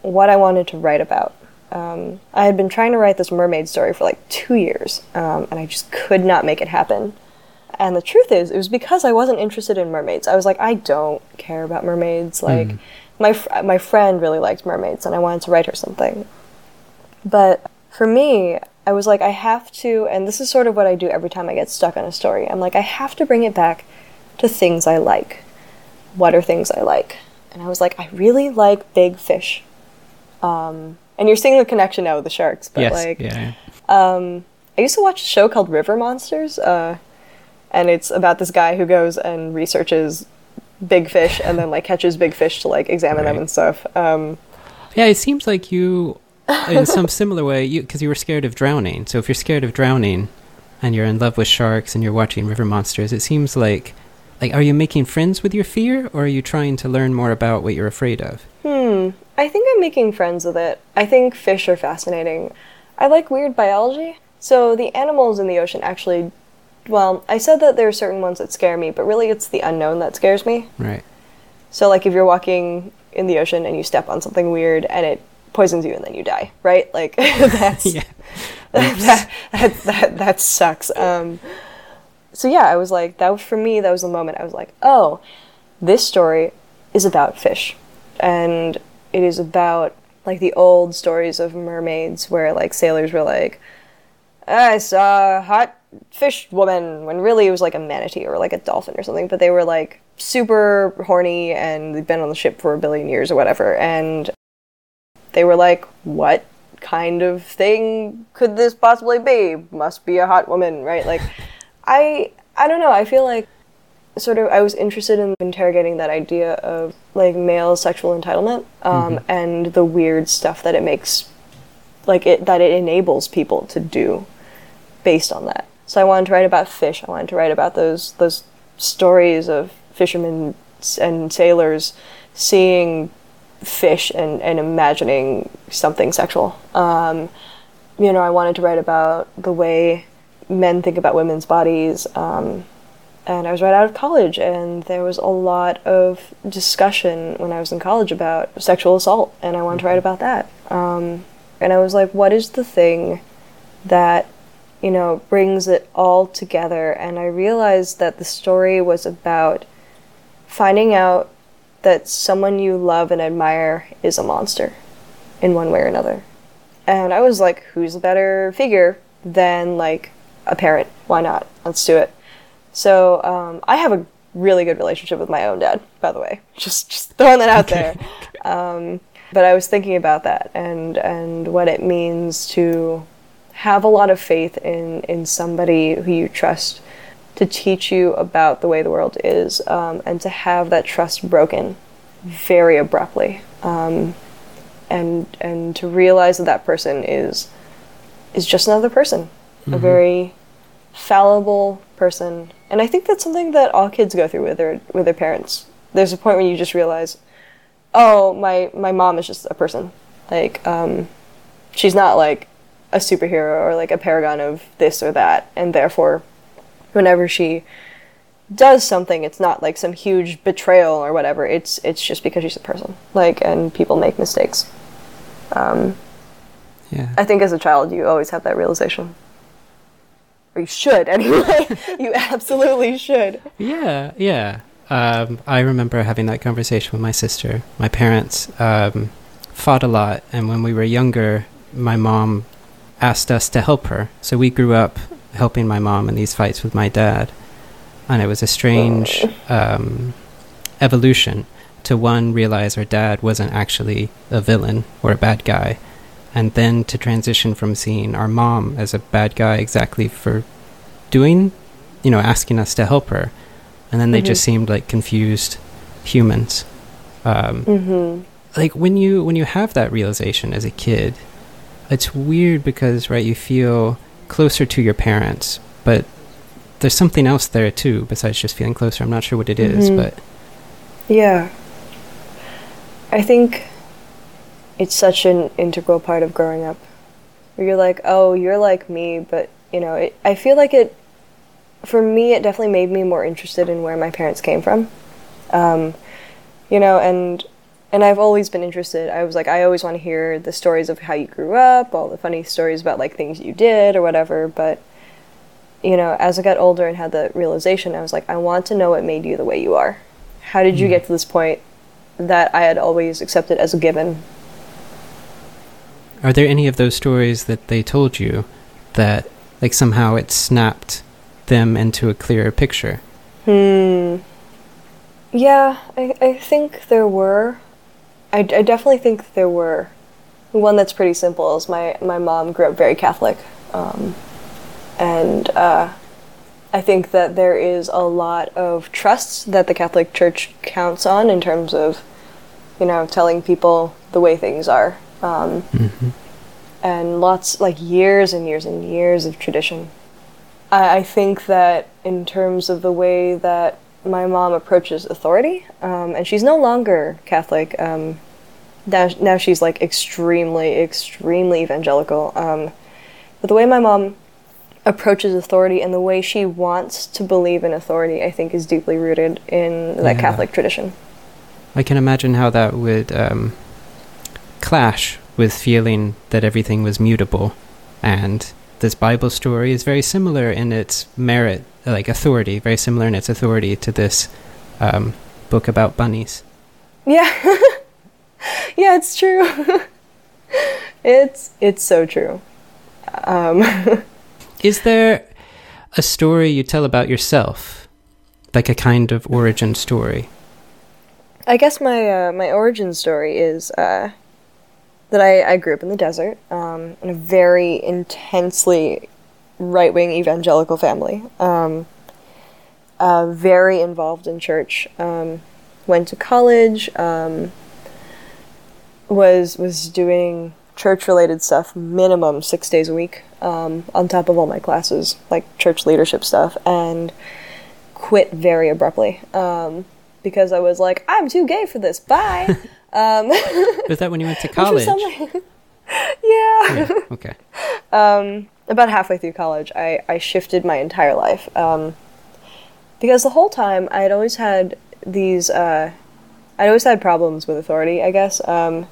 what I wanted to write about. Um, I had been trying to write this mermaid story for like two years, um, and I just could not make it happen. And the truth is, it was because I wasn't interested in mermaids. I was like, I don't care about mermaids. Like, mm. my fr- my friend really liked mermaids, and I wanted to write her something. But for me, I was like, I have to, and this is sort of what I do every time I get stuck on a story. I'm like, I have to bring it back to things I like. What are things I like? And I was like, I really like big fish. Um, and you're seeing the connection now with the sharks, but yes, like, yeah. um, I used to watch a show called River Monsters, uh, and it's about this guy who goes and researches big fish and then like catches big fish to like examine right. them and stuff. Um, yeah, it seems like you in [laughs] some similar way, you because you were scared of drowning. So if you're scared of drowning, and you're in love with sharks, and you're watching river monsters, it seems like, like, are you making friends with your fear, or are you trying to learn more about what you're afraid of? Hmm. I think I'm making friends with it. I think fish are fascinating. I like weird biology. So the animals in the ocean actually, well, I said that there are certain ones that scare me, but really it's the unknown that scares me. Right. So like if you're walking in the ocean and you step on something weird and it poisons you and then you die, right? Like [laughs] that's yeah. [laughs] that, that, that that sucks. Um, so yeah, I was like that was for me. That was the moment I was like, oh, this story is about fish, and it is about like the old stories of mermaids where like sailors were like, I saw a hot fish woman when really it was like a manatee or like a dolphin or something, but they were like super horny and they'd been on the ship for a billion years or whatever, and they were like, what kind of thing could this possibly be? Must be a hot woman, right? Like, I I don't know. I feel like sort of I was interested in interrogating that idea of like male sexual entitlement um, mm-hmm. and the weird stuff that it makes, like it that it enables people to do, based on that. So I wanted to write about fish. I wanted to write about those those stories of fishermen and sailors seeing fish and, and imagining something sexual. Um, you know, I wanted to write about the way men think about women's bodies. Um, and I was right out of college, and there was a lot of discussion when I was in college about sexual assault, and I wanted to write about that. Um, and I was like, what is the thing that, you know, brings it all together? And I realized that the story was about finding out that someone you love and admire is a monster in one way or another. And I was like, who's a better figure than like a parent? Why not? Let's do it. So um, I have a really good relationship with my own dad, by the way. [laughs] Just just throwing that out there. [laughs] Um, but I was thinking about that and and what it means to have a lot of faith in in somebody who you trust to teach you about the way the world is um, and to have that trust broken very abruptly um, and and to realize that that person is is just another person mm-hmm. a very fallible person and I think that's something that all kids go through with their with their parents there's a point when you just realize oh my my mom is just a person like um, she's not like a superhero or like a paragon of this or that and therefore whenever she does something, it's not like some huge betrayal or whatever. It's it's just because she's a person. Like, and people make mistakes. Um, yeah. I think as a child, you always have that realization. Or you should, anyway. [laughs] you absolutely should. Yeah, yeah. Um, I remember having that conversation with my sister. My parents um, fought a lot, and when we were younger, my mom asked us to help her. So we grew up helping my mom in these fights with my dad. And it was a strange um, evolution to one, realize our dad wasn't actually a villain or a bad guy, and then to transition from seeing our mom as a bad guy exactly for doing, you know, asking us to help her. And then they mm-hmm. just seemed like confused humans. Um, mm-hmm. Like when you when you have that realization as a kid, it's weird because right you feel closer to your parents, but there's something else there too besides just feeling closer. I'm not sure what it is, Mhm. but Yeah. I think it's such an integral part of growing up. Where you're like, oh, you're like me, but, you know, it, I feel like it, for me, it definitely made me more interested in where my parents came from. Um, you know, and and I've always been interested. I was like, I always want to hear the stories of how you grew up, all the funny stories about like things you did or whatever. But you know, as I got older and had the realization, I was like, I want to know what made you the way you are. How did you get to this point that I had always accepted as a given? Are there any of those stories that they told you that like somehow it snapped them into a clearer picture? Hmm. Yeah, I, I think there were. I, I definitely think there were. One that's pretty simple is my, my mom grew up very Catholic. Um, and uh, I think that there is a lot of trust that the Catholic Church counts on in terms of, you know, telling people the way things are. Um, Mm-hmm. and lots like years and years and years of tradition. I, I think that in terms of the way that my mom approaches authority, um, and she's no longer Catholic. Um, now, now she's like extremely, extremely evangelical. Um, but the way my mom approaches authority and the way she wants to believe in authority, I think, is deeply rooted in that Yeah. Catholic tradition. I can imagine how that would um, clash with feeling that everything was mutable. And this Bible story is very similar in its merit, like authority, very similar in its authority to this um, book about bunnies. Yeah. [laughs] yeah, it's true. [laughs] it's it's so true. Um, [laughs] Is there a story you tell about yourself? Like a kind of origin story? I guess my uh, my origin story is uh, that I, I grew up in the desert um, in a very intensely right wing evangelical family. Um, uh, very involved in church. Um, went to college. Um, was was doing church related stuff minimum six days a week um, on top of all my classes like church leadership stuff and quit very abruptly um, because I was like I'm too gay for this bye [laughs] um, [laughs] Was that when you went to [laughs] college? something- [laughs] yeah yeah. Okay. um, about halfway through college, I, I shifted my entire life. Um, because the whole time I had always had these, uh, I'd always had problems with authority, I guess. Um,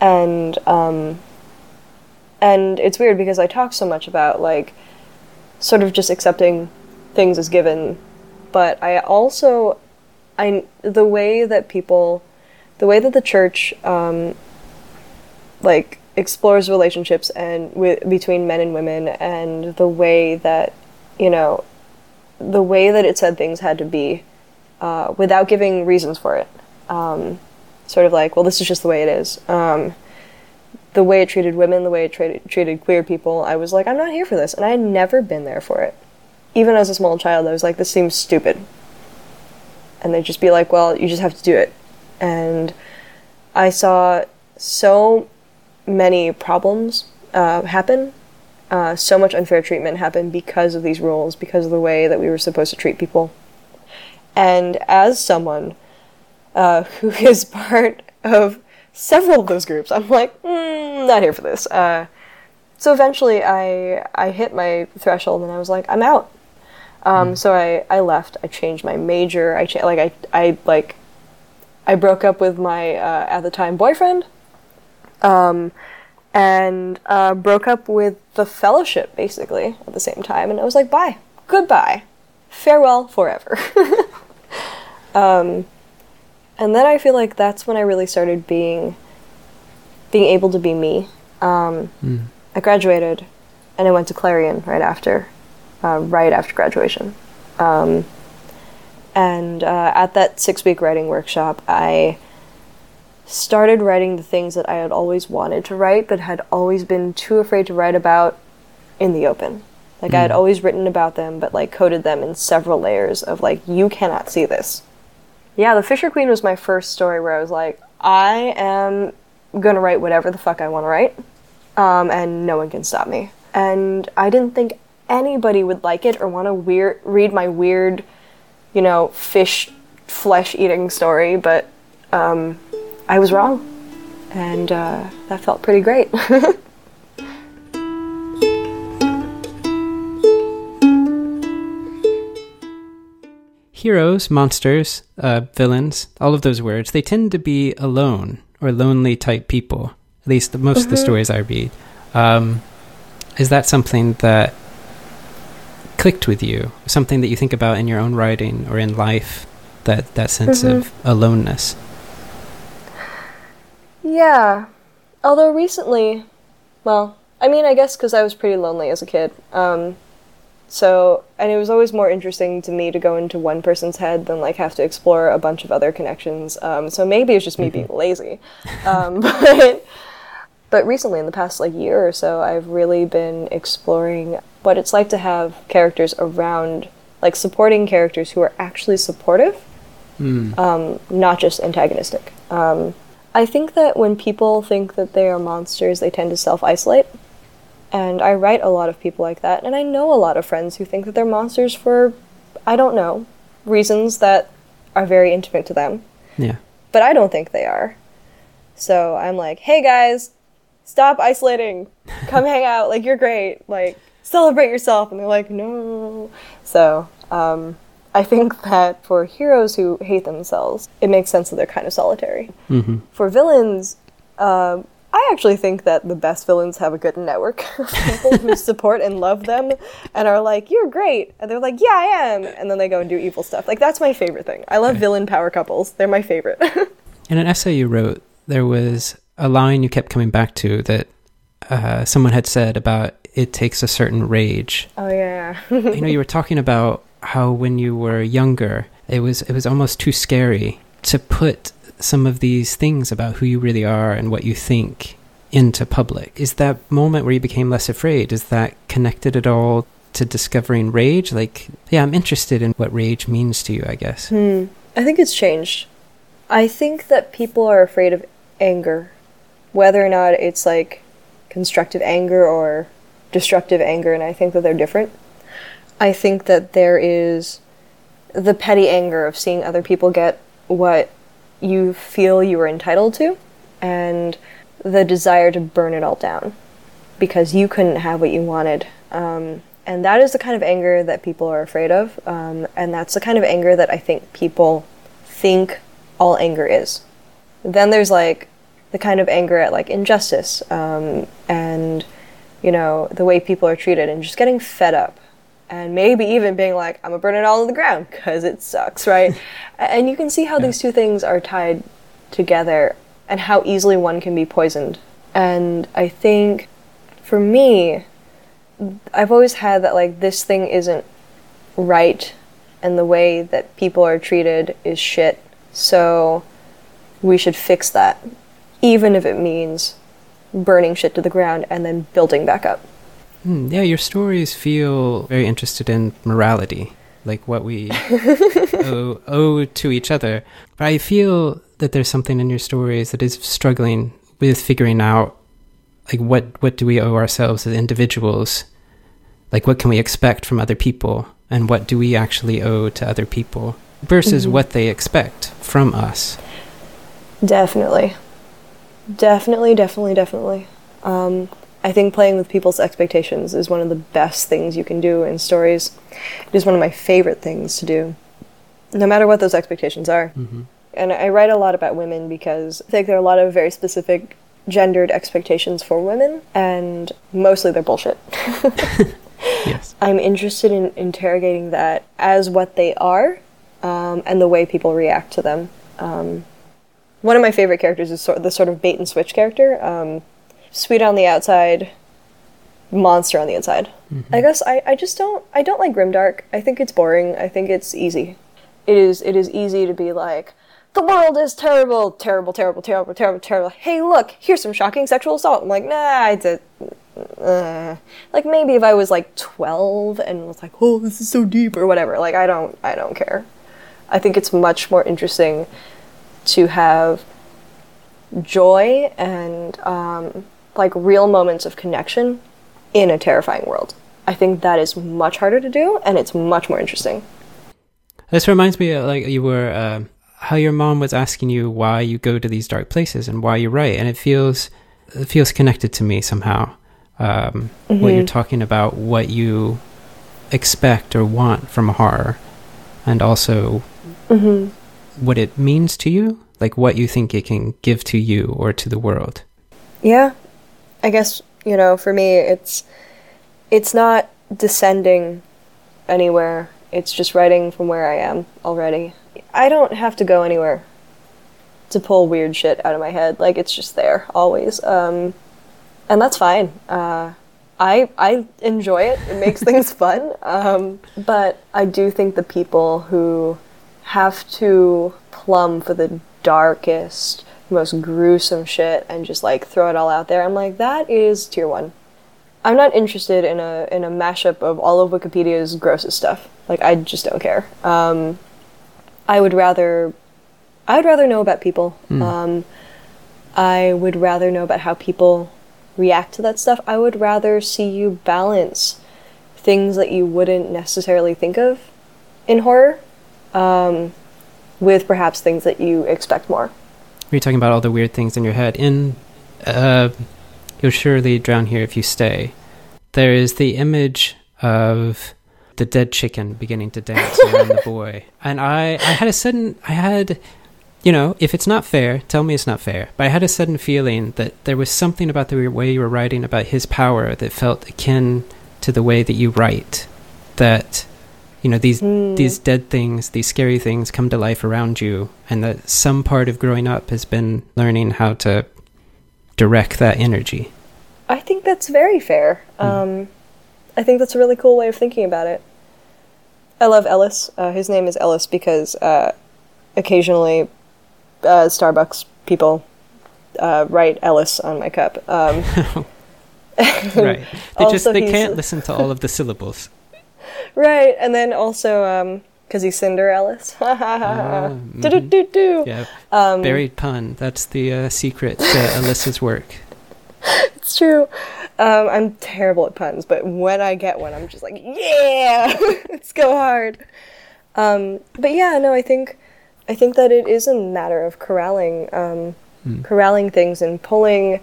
and, um, and it's weird because I talk so much about, like, sort of just accepting things as given. But I also, I, the way that people, the way that the church, um, like explores relationships and with between men and women and the way that you know the way that it said things had to be uh, without giving reasons for it. Um, sort of like well this is just the way it is. Um, the way it treated women the way it treated, treated queer people i was like i'm not here for this. And i had never been there for it. Even as a small child i was like this seems stupid. And they'd just be like well you just have to do it and i saw so many problems uh, happen. Uh, so much unfair treatment happen because of these rules, because of the way that we were supposed to treat people. And as someone uh, [laughs] who is part of several of those groups, I'm like, mm, not here for this. Uh, so eventually, I I hit my threshold, and I was like, I'm out. Um, So I, I left. I changed my major. I cha- like I I like I broke up with my uh, at the time boyfriend um, and uh, broke up with the fellowship basically at the same time. And I was like, bye, goodbye, farewell forever. [laughs] um, and then I feel like that's when I really started being being able to be me. Um, Mm. I graduated, and I went to Clarion right after, uh, right after graduation. Um, and uh, at that six week writing workshop, I started writing the things that I had always wanted to write, but had always been too afraid to write about in the open. Like I had Mm. always written about them, but like coded them in several layers of like, you cannot see this. Yeah, The Fisher Queen was my first story where I was like, I am gonna write whatever the fuck I want to write. um, and no one can stop me. And I didn't think anybody would like it or want to weird read my weird, you know, fish flesh eating story, but um, I was wrong, and uh, that felt pretty great. [laughs] Heroes, monsters, uh, villains, all of those words, they tend to be alone or lonely type people. At least the, most mm-hmm. of the mm-hmm. stories I read. Um, is that something that clicked with you? Something that you think about in your own writing or in life? That that sense mm-hmm. of aloneness. Yeah, although recently, well, I mean, I guess because I was pretty lonely as a kid. Um, so, and it was always more interesting to me to go into one person's head than like have to explore a bunch of other connections. Um, so maybe it's just me being mm-hmm. lazy. Um, [laughs] but, but recently, in the past like year or so, I've really been exploring what it's like to have characters around, like supporting characters who are actually supportive, mm. um, not just antagonistic. Um, I think that when people think that they are monsters, they tend to self isolate. And I write a lot of people like that, and I know a lot of friends who think that they're monsters for, I don't know, reasons that are very intimate to them. Yeah. But I don't think they are. So I'm like, hey guys, stop isolating. Come hang out. Like, you're great. Like, celebrate yourself. And they're like, no. So, um, I think that for heroes who hate themselves, it makes sense that they're kind of solitary. Mm-hmm. For villains, um, I actually think that the best villains have a good network [laughs] of people who support and love them and are like, "You're great," and they're like, "Yeah, I am," and then they go and do evil stuff. Like that's my favorite thing. I love villain power couples. They're my favorite. [laughs] In an essay you wrote, there was a line you kept coming back to that uh, someone had said about it takes a certain rage. Oh yeah. you know, you were talking about how when you were younger, it was it was almost too scary to put some of these things about who you really are and what you think into public. Is that moment where you became less afraid, is that connected at all to discovering rage? Like, yeah, I'm interested in what rage means to you, I guess. Hmm. I think it's changed. I think that people are afraid of anger, whether or not it's like constructive anger or destructive anger, and I think that they're different. I think that there is the petty anger of seeing other people get what you feel you are entitled to, and the desire to burn it all down because you couldn't have what you wanted. Um, and that is the kind of anger that people are afraid of. Um, and that's the kind of anger that I think people think all anger is. Then there's like the kind of anger at like injustice um, and, you know, the way people are treated and just getting fed up and maybe even being like, I'm gonna burn it all to the ground because it sucks, right? [laughs] and you can see how yeah. these two things are tied together and how easily one can be poisoned. And I think for me, I've always had that like this thing isn't right and the way that people are treated is shit. So we should fix that, even if it means burning shit to the ground and then building back up. Hmm, yeah, your stories feel very interested in morality, like what we [laughs] owe, owe to each other. But I feel that there's something in your stories that is struggling with figuring out, like what what do we owe ourselves as individuals? Like what can we expect from other people, and what do we actually owe to other people versus mm-hmm. what they expect from us? Definitely, definitely, definitely, definitely. Um, I think playing with people's expectations is one of the best things you can do in stories. It is one of my favorite things to do, no matter what those expectations are. Mm-hmm. And I write a lot about women because I think there are a lot of very specific gendered expectations for women, and mostly they're bullshit. [laughs] yes. I'm interested in interrogating that as what they are um, and the way people react to them. Um, one of my favorite characters is sort of the sort of bait and switch character. Um, sweet on the outside, monster on the inside. Mm-hmm. I guess I, I just don't I don't like grimdark. I think it's boring. I think it's easy. It is it is easy to be like the world is terrible, terrible, terrible, terrible, terrible, terrible. Hey, look, here's some shocking sexual assault. I'm like, nah, I did. Uh, like maybe if I was like 12 and was like, oh, this is so deep or whatever. Like I don't, I don't care. I think it's much more interesting to have joy and um, like real moments of connection in a terrifying world. I think that is much harder to do, and it's much more interesting. This reminds me of like you were uh, how your mom was asking you why you go to these dark places and why you write, and it feels it feels connected to me somehow. Um, mm-hmm. What you're talking about, what you expect or want from horror, and also mm-hmm. What it means to you, like what you think it can give to you or to the world. Yeah, I guess you know for me it's it's not descending anywhere. It's just writing from where I am already. I don't have to go anywhere to pull weird shit out of my head. Like it's just there always, um, and that's fine. Uh, I I enjoy it. It makes [laughs] things fun. Um, but I do think the people who have to plumb for the darkest, most gruesome shit and just like throw it all out there, I'm like that is tier one. I'm not interested in a in a mashup of all of Wikipedia's grossest stuff. Like I just don't care. Um, I would rather I would rather know about people. Mm. Um, I would rather know about how people react to that stuff. I would rather see you balance things that you wouldn't necessarily think of in horror um, with perhaps things that you expect more. You're talking about all the weird things in your head. In uh, You'll surely drown here if you stay. There is the image of the dead chicken beginning to dance around the [laughs] boy. And I, I had a sudden, I had, you know, if it's not fair, tell me it's not fair. But I had a sudden feeling that there was something about the way you were writing about his power that felt akin to the way that you write. That, you know, these mm. these dead things, these scary things come to life around you, and that some part of growing up has been learning how to direct that energy. I think that's very fair. Mm. Um, I think that's a really cool way of thinking about it. I love Ellis. Uh, his name is Ellis because uh, occasionally uh, Starbucks people uh, write Ellis on my cup. Um, [laughs] right. They [laughs] just they can't listen to all of the syllables. Right, and then also because um, he's Cinder Ellis. [laughs] Ah, do. Yeah. Um, Buried pun. That's the uh, secret to [laughs] Alyssa's work. it's true. Um, I'm terrible at puns, but when I get one, I'm just like, yeah, [laughs] let's go hard. Um, but yeah, no, I think I think that it is a matter of corralling, um, mm. corralling things and pulling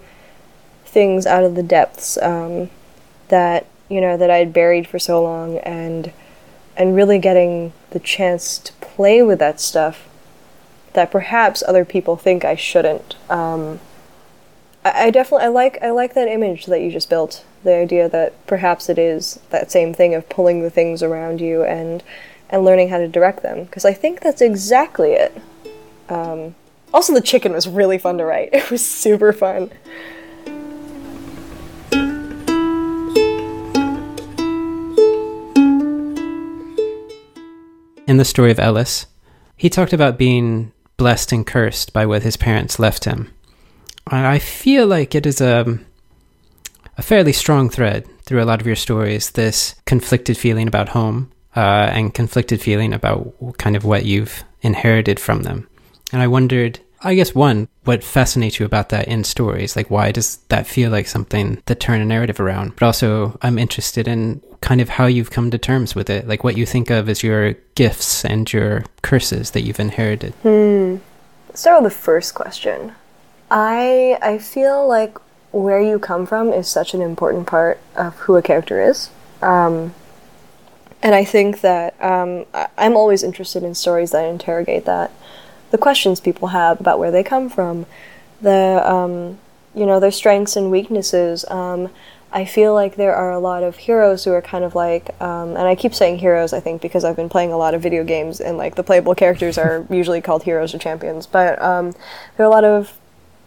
things out of the depths um, that you know that I had buried for so long, and and really getting the chance to play with that stuff that perhaps other people think I shouldn't. Um, I, I definitely I like I like that image that you just built. The idea that perhaps it is that same thing of pulling the things around you and and learning how to direct them because I think that's exactly it. Um, also, the chicken was really fun to write. [laughs] It was super fun. In the story of Ellis, he talked about being blessed and cursed by what his parents left him. I feel like it is a, a fairly strong thread through a lot of your stories this conflicted feeling about home uh, and conflicted feeling about kind of what you've inherited from them. And I wondered, I guess, one, what fascinates you about that in stories? Like, why does that feel like something that turn a narrative around? But also, I'm interested in kind of how you've come to terms with it, like what you think of as your gifts and your curses that you've inherited. Hmm. Let's start with the first question. I I feel like where you come from is such an important part of who a character is. Um, and I think that um, I'm always interested in stories that interrogate that. The questions people have about where they come from, the um, you know their strengths and weaknesses. Um, I feel like there are a lot of heroes who are kind of like, um, and I keep saying heroes, I think, because I've been playing a lot of video games, and like the playable characters are [laughs] usually called heroes or champions. But um, there are a lot of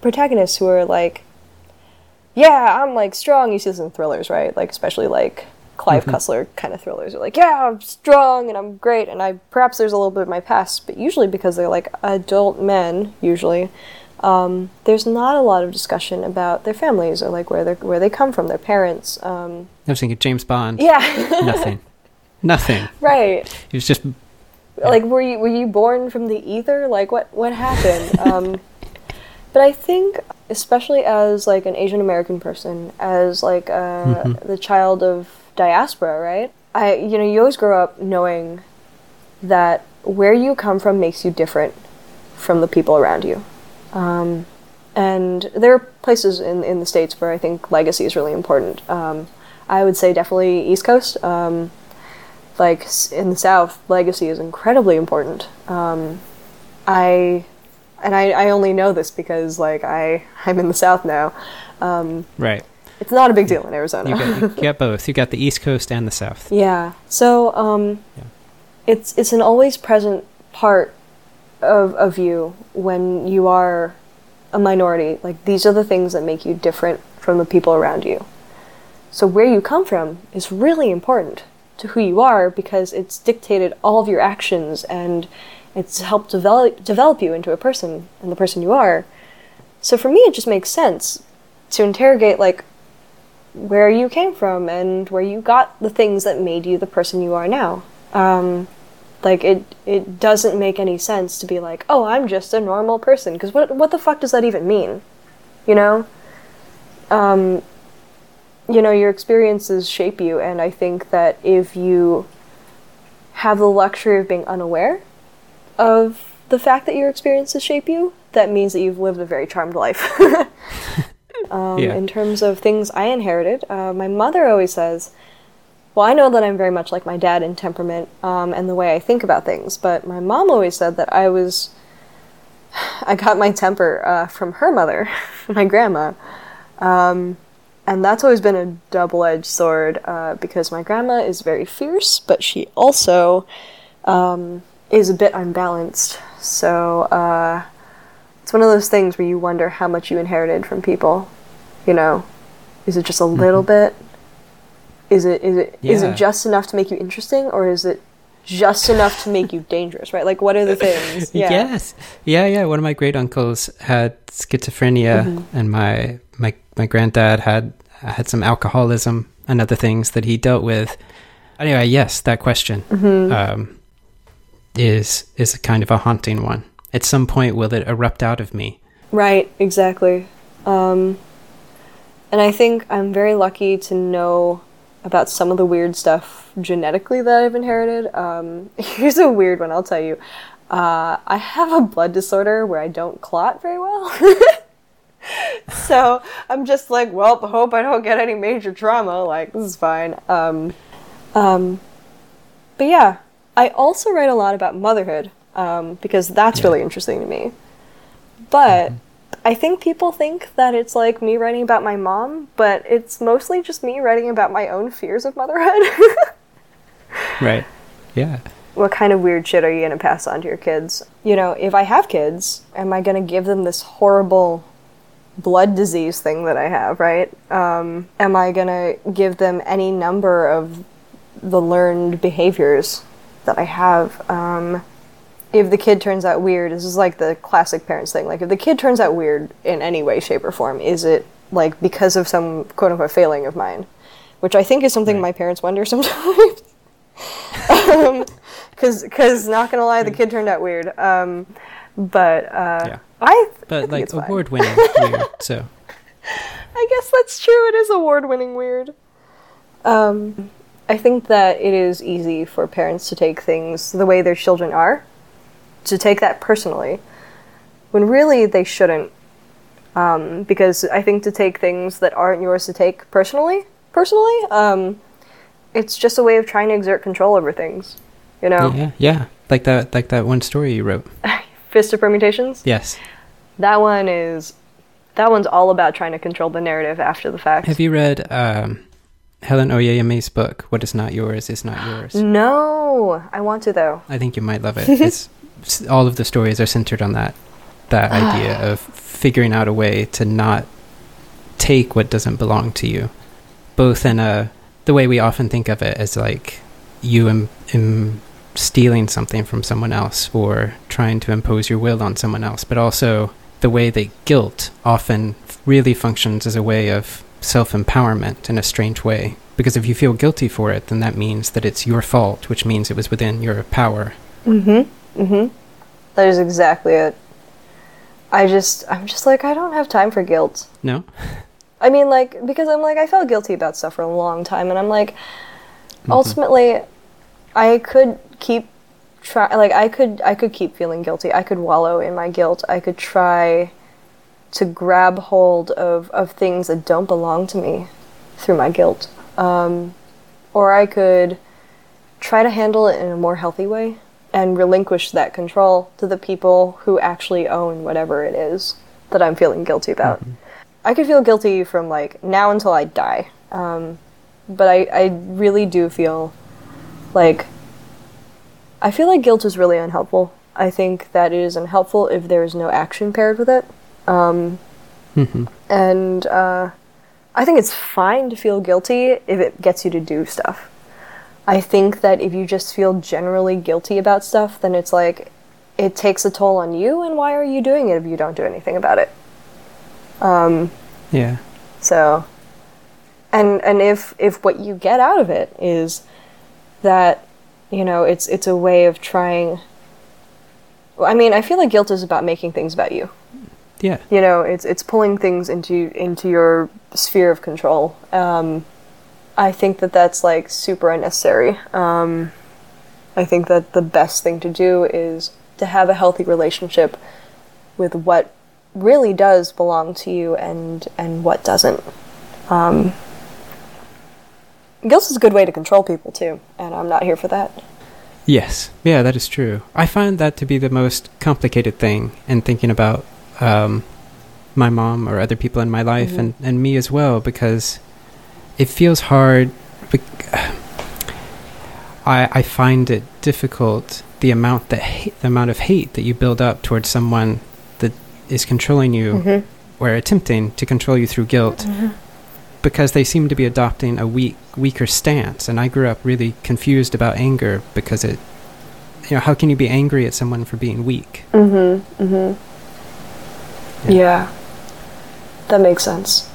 protagonists who are like, yeah, I'm like strong. You see this in thrillers, right? Like especially like Clive mm-hmm. Cussler kind of thrillers are like, yeah, I'm strong and I'm great, and I perhaps there's a little bit of my past, but usually because they're like adult men, usually um, there's not a lot of discussion about their families or like where they where they come from, their parents. Um, I was thinking James Bond. Yeah, [laughs] nothing, nothing. Right. It was just like, were you were you born from the ether? Like, what what happened? [laughs] um, But I think, especially as like an Asian American person, as like uh, Mhm. the child of diaspora, right? I, you know, you always grow up knowing that where you come from makes you different from the people around you. Um, and there are places in in the states where I think legacy is really important. Um, I would say definitely East Coast. Um, like in the South, legacy is incredibly important. Um, I and I, I only know this because like I [laughs] I'm in the South now. Um, Right. It's not a big deal in Arizona. You got, you [laughs] got both. You got the East Coast and the South. Yeah. So um, Yeah. it's it's an always present part of of you when you are a minority. Like these are the things that make you different from the people around you. So where you come from is really important to who you are because it's dictated all of your actions and it's helped develop develop you into a person and the person you are. So for me it just makes sense to interrogate like where you came from and where you got the things that made you the person you are now. Um, like it, it doesn't make any sense to be like, oh, I'm just a normal person, because what, what the fuck does that even mean? You know, um, you know, your experiences shape you, and I think that if you have the luxury of being unaware of the fact that your experiences shape you, that means that you've lived a very charmed life. [laughs] [laughs] um, Yeah. In terms of things I inherited, uh, my mother always says, well, I know that I'm very much like my dad in temperament um, and the way I think about things, but my mom always said that I was. [sighs] I got my temper uh, from her mother, [laughs] my grandma. Um, and that's always been a double edged sword uh, because my grandma is very fierce, but she also um, is a bit unbalanced. So uh, it's one of those things where you wonder how much you inherited from people. You know, is it just a little bit? Is it is it is Yeah. it just enough to make you interesting, or is it just enough to make you dangerous? Right? Like, what are the things? [laughs] Yeah. Yes. Yeah, yeah. One of my great uncles had schizophrenia, Mhm. and my my my granddad had had some alcoholism and other things that he dealt with. Anyway, yes, that question hmm um, is is a kind of a haunting one. At some point, will it erupt out of me? Right, exactly. Um, and I think I'm very lucky to know about some of the weird stuff genetically that I've inherited. Um, [laughs] here's a weird one, I'll tell you. Uh, I have a blood disorder where I don't clot very well. [laughs] so I'm just like, well, hope I don't get any major trauma. Like, this is fine. Um, um, but yeah, I also write a lot about motherhood um, because that's Yeah. really interesting to me. But I think people think that it's like me writing about my mom, but it's mostly just me writing about my own fears of motherhood. [laughs] Right. Yeah. what kind of weird shit are you going to pass on to your kids? You know, if I have kids, am I going to give them this horrible blood disease thing that I have, right? Um, am I going to give them any number of the learned behaviors that I have? Um, if the kid turns out weird, this is like the classic parents thing. Like, if the kid turns out weird in any way, shape, or form, is it like because of some quote unquote failing of mine? Which I think is something Right. my parents wonder [laughs] sometimes. um, cause, cause not gonna lie, the kid turned out weird. Um, but uh, Yeah. I, I But think like it's award winning [laughs] weird. So I guess that's true. It is award-winning weird. Um, I think that it is easy for parents to take things the way their children are, to take that personally, when really they shouldn't. Um, because I think to take things that aren't yours to take personally, personally, um, it's just a way of trying to exert control over things. You know, yeah, yeah. Like that like that one story you wrote. [laughs] fist of permutations. Yes. That one is, that one's all about trying to control the narrative after the fact. Have you read um, Helen Oyeyemi's book, What Is Not Yours Is Not Yours? No, I want to though. I think you might love it. [laughs] It's all of the stories are centered on that that idea of figuring out a way to not take what doesn't belong to you, both in a the way we often think of it as like you am, am stealing something from someone else or trying to impose your will on someone else, but also the way that guilt often really functions as a way of self empowerment in a strange way. Because if you feel guilty for it, then that means that it's your fault, which means it was within your power. Mm-hmm. Mm-hmm. That is exactly it. I just I'm just like I don't have time for guilt. No? I mean, like, because I'm like, I felt guilty about stuff for a long time, and I'm like, ultimately, I could keep try, like, I could, I could keep feeling guilty. I could wallow in my guilt. I could try to grab hold of of things that don't belong to me through my guilt, um, or I could try to handle it in a more healthy way and relinquish that control to the people who actually own whatever it is that I'm feeling guilty about. I could feel guilty from like now until I die. Um, but I, I really do feel like I feel like guilt is really unhelpful. I think that it is unhelpful if there is no action paired with it. Um, Mhm. and uh, I think it's fine to feel guilty if it gets you to do stuff. I think that if you just feel generally guilty about stuff, then it's like it takes a toll on you, and why are you doing it if you don't do anything about it? Um, Yeah. so, and and if if what you get out of it is that you know it's it's a way of trying. I mean, I feel like guilt is about making things about you. Yeah. You know, it's it's pulling things into into your sphere of control. Um, I think that that's like super unnecessary. Um, I think that the best thing to do is to have a healthy relationship with what really does belong to you and and what doesn't. Um, guilt is a good way to control people too, and I'm not here for that. Yes. Yeah, that is true. I find that to be the most complicated thing in thinking about um, my mom or other people in my life Mhm. and, and me as well because it feels hard. [sighs] I, I find it difficult the amount that hate, the amount of hate that you build up towards someone that is controlling you Mm-hmm. or attempting to control you through guilt because they seem to be adopting a weak weaker stance and I grew up really confused about anger because it you know how can you be angry at someone for being weak Mm-hmm. Mm-hmm. Yeah. Yeah. That makes sense.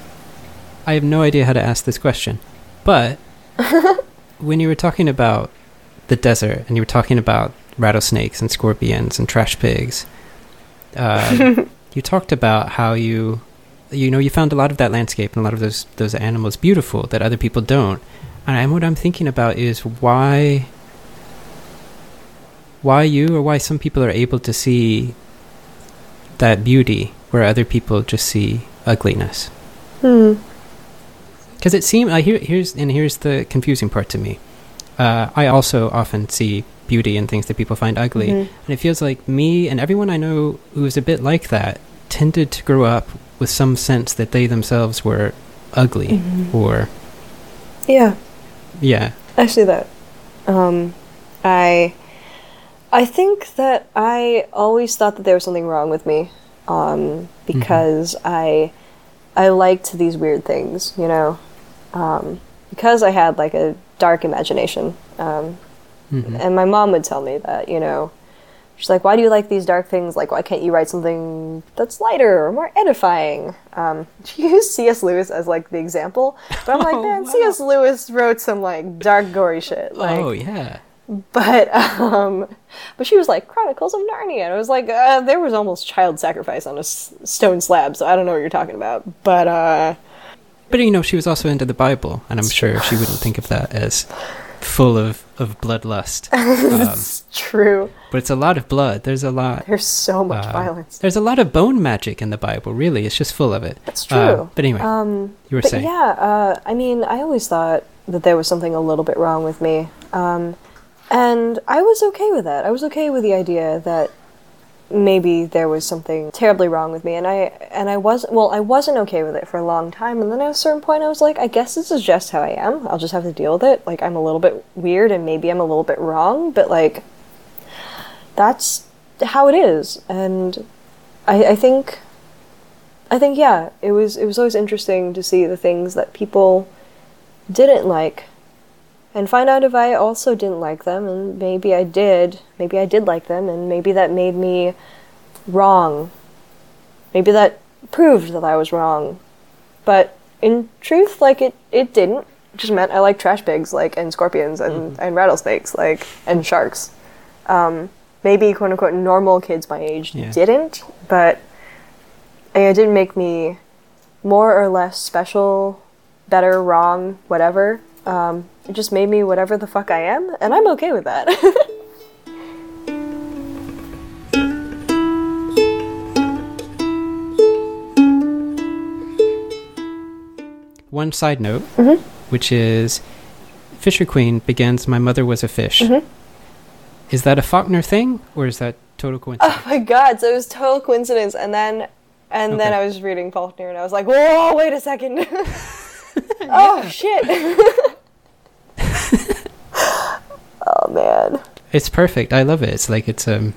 I have no idea how to ask this question but [laughs] when you were talking about the desert and you were talking about rattlesnakes and scorpions and trash pigs um, [laughs] you talked about how you you know you found a lot of that landscape and a lot of those those animals beautiful that other people don't and what i'm thinking about is why why you or why some people are able to see that beauty where other people just see ugliness Hmm. Because it seems uh, here, here's and here's the confusing part to me uh, i also often see beauty in things that people find ugly Mhm. and it feels like me and everyone I know who is a bit like that tended to grow up with some sense that they themselves were ugly Mhm. or, Yeah. yeah. I see that. Um, I, I think that I always thought that there was something wrong with me, um, because I, I liked these weird things, you know, um, because I had like a dark imagination. Um, Mhm. and my mom would tell me that, you know, she's like, "Why do you like these dark things? Like, why can't you write something that's lighter or more edifying?" Um, [laughs] she used C.S. Lewis as like the example, but I'm like, [laughs] Oh, man, wow. C.S. Lewis wrote some like dark, gory shit. Like, oh, yeah. but um, but she was like Chronicles of Narnia, and I was like, uh, there was almost child sacrifice on a s- stone slab, so I don't know what you're talking about. But uh, But, you know, she was also into the Bible, and I'm sure she wouldn't think of that as full of, of bloodlust. [laughs] Um, true. but it's a lot of blood. There's a lot. There's so much uh, violence. There's a lot of bone magic in the Bible, really. It's just full of it. That's Uh, true. but anyway, Um, you were saying. yeah, uh, I mean, I always thought that there was something a little bit wrong with me, um, and I was okay with that. I was okay with the idea that maybe there was something terribly wrong with me, and I and I wasn't well, I wasn't okay with it for a long time, and then at a certain point, I was like, I guess this is just how I am. I'll just have to deal with it. Like I'm a little bit weird, and maybe I'm a little bit wrong, but like that's how it is, and I, I think I think yeah, it was it was always interesting to see the things that people didn't like and find out if I also didn't like them and maybe I did, maybe I did like them and maybe that made me wrong. Maybe that proved that I was wrong. But in truth like it it didn't. It just meant I like trash pigs like and scorpions and, and rattlesnakes like and sharks. Um maybe quote unquote normal kids my age Yeah. didn't, but it didn't make me more or less special, better, wrong, whatever. Um, it just made me whatever the fuck I am, and I'm okay with that. [laughs] One side note, Mhm. which is Fisher Queen begins My mother was a fish. Mhm. Is that a Faulkner thing or is that total coincidence? oh my god, so it was total coincidence, and then and then I was reading Faulkner, and I was like, whoa, wait a second. [laughs] [laughs] oh shit. oh man. It's perfect. I love it. It's like it's um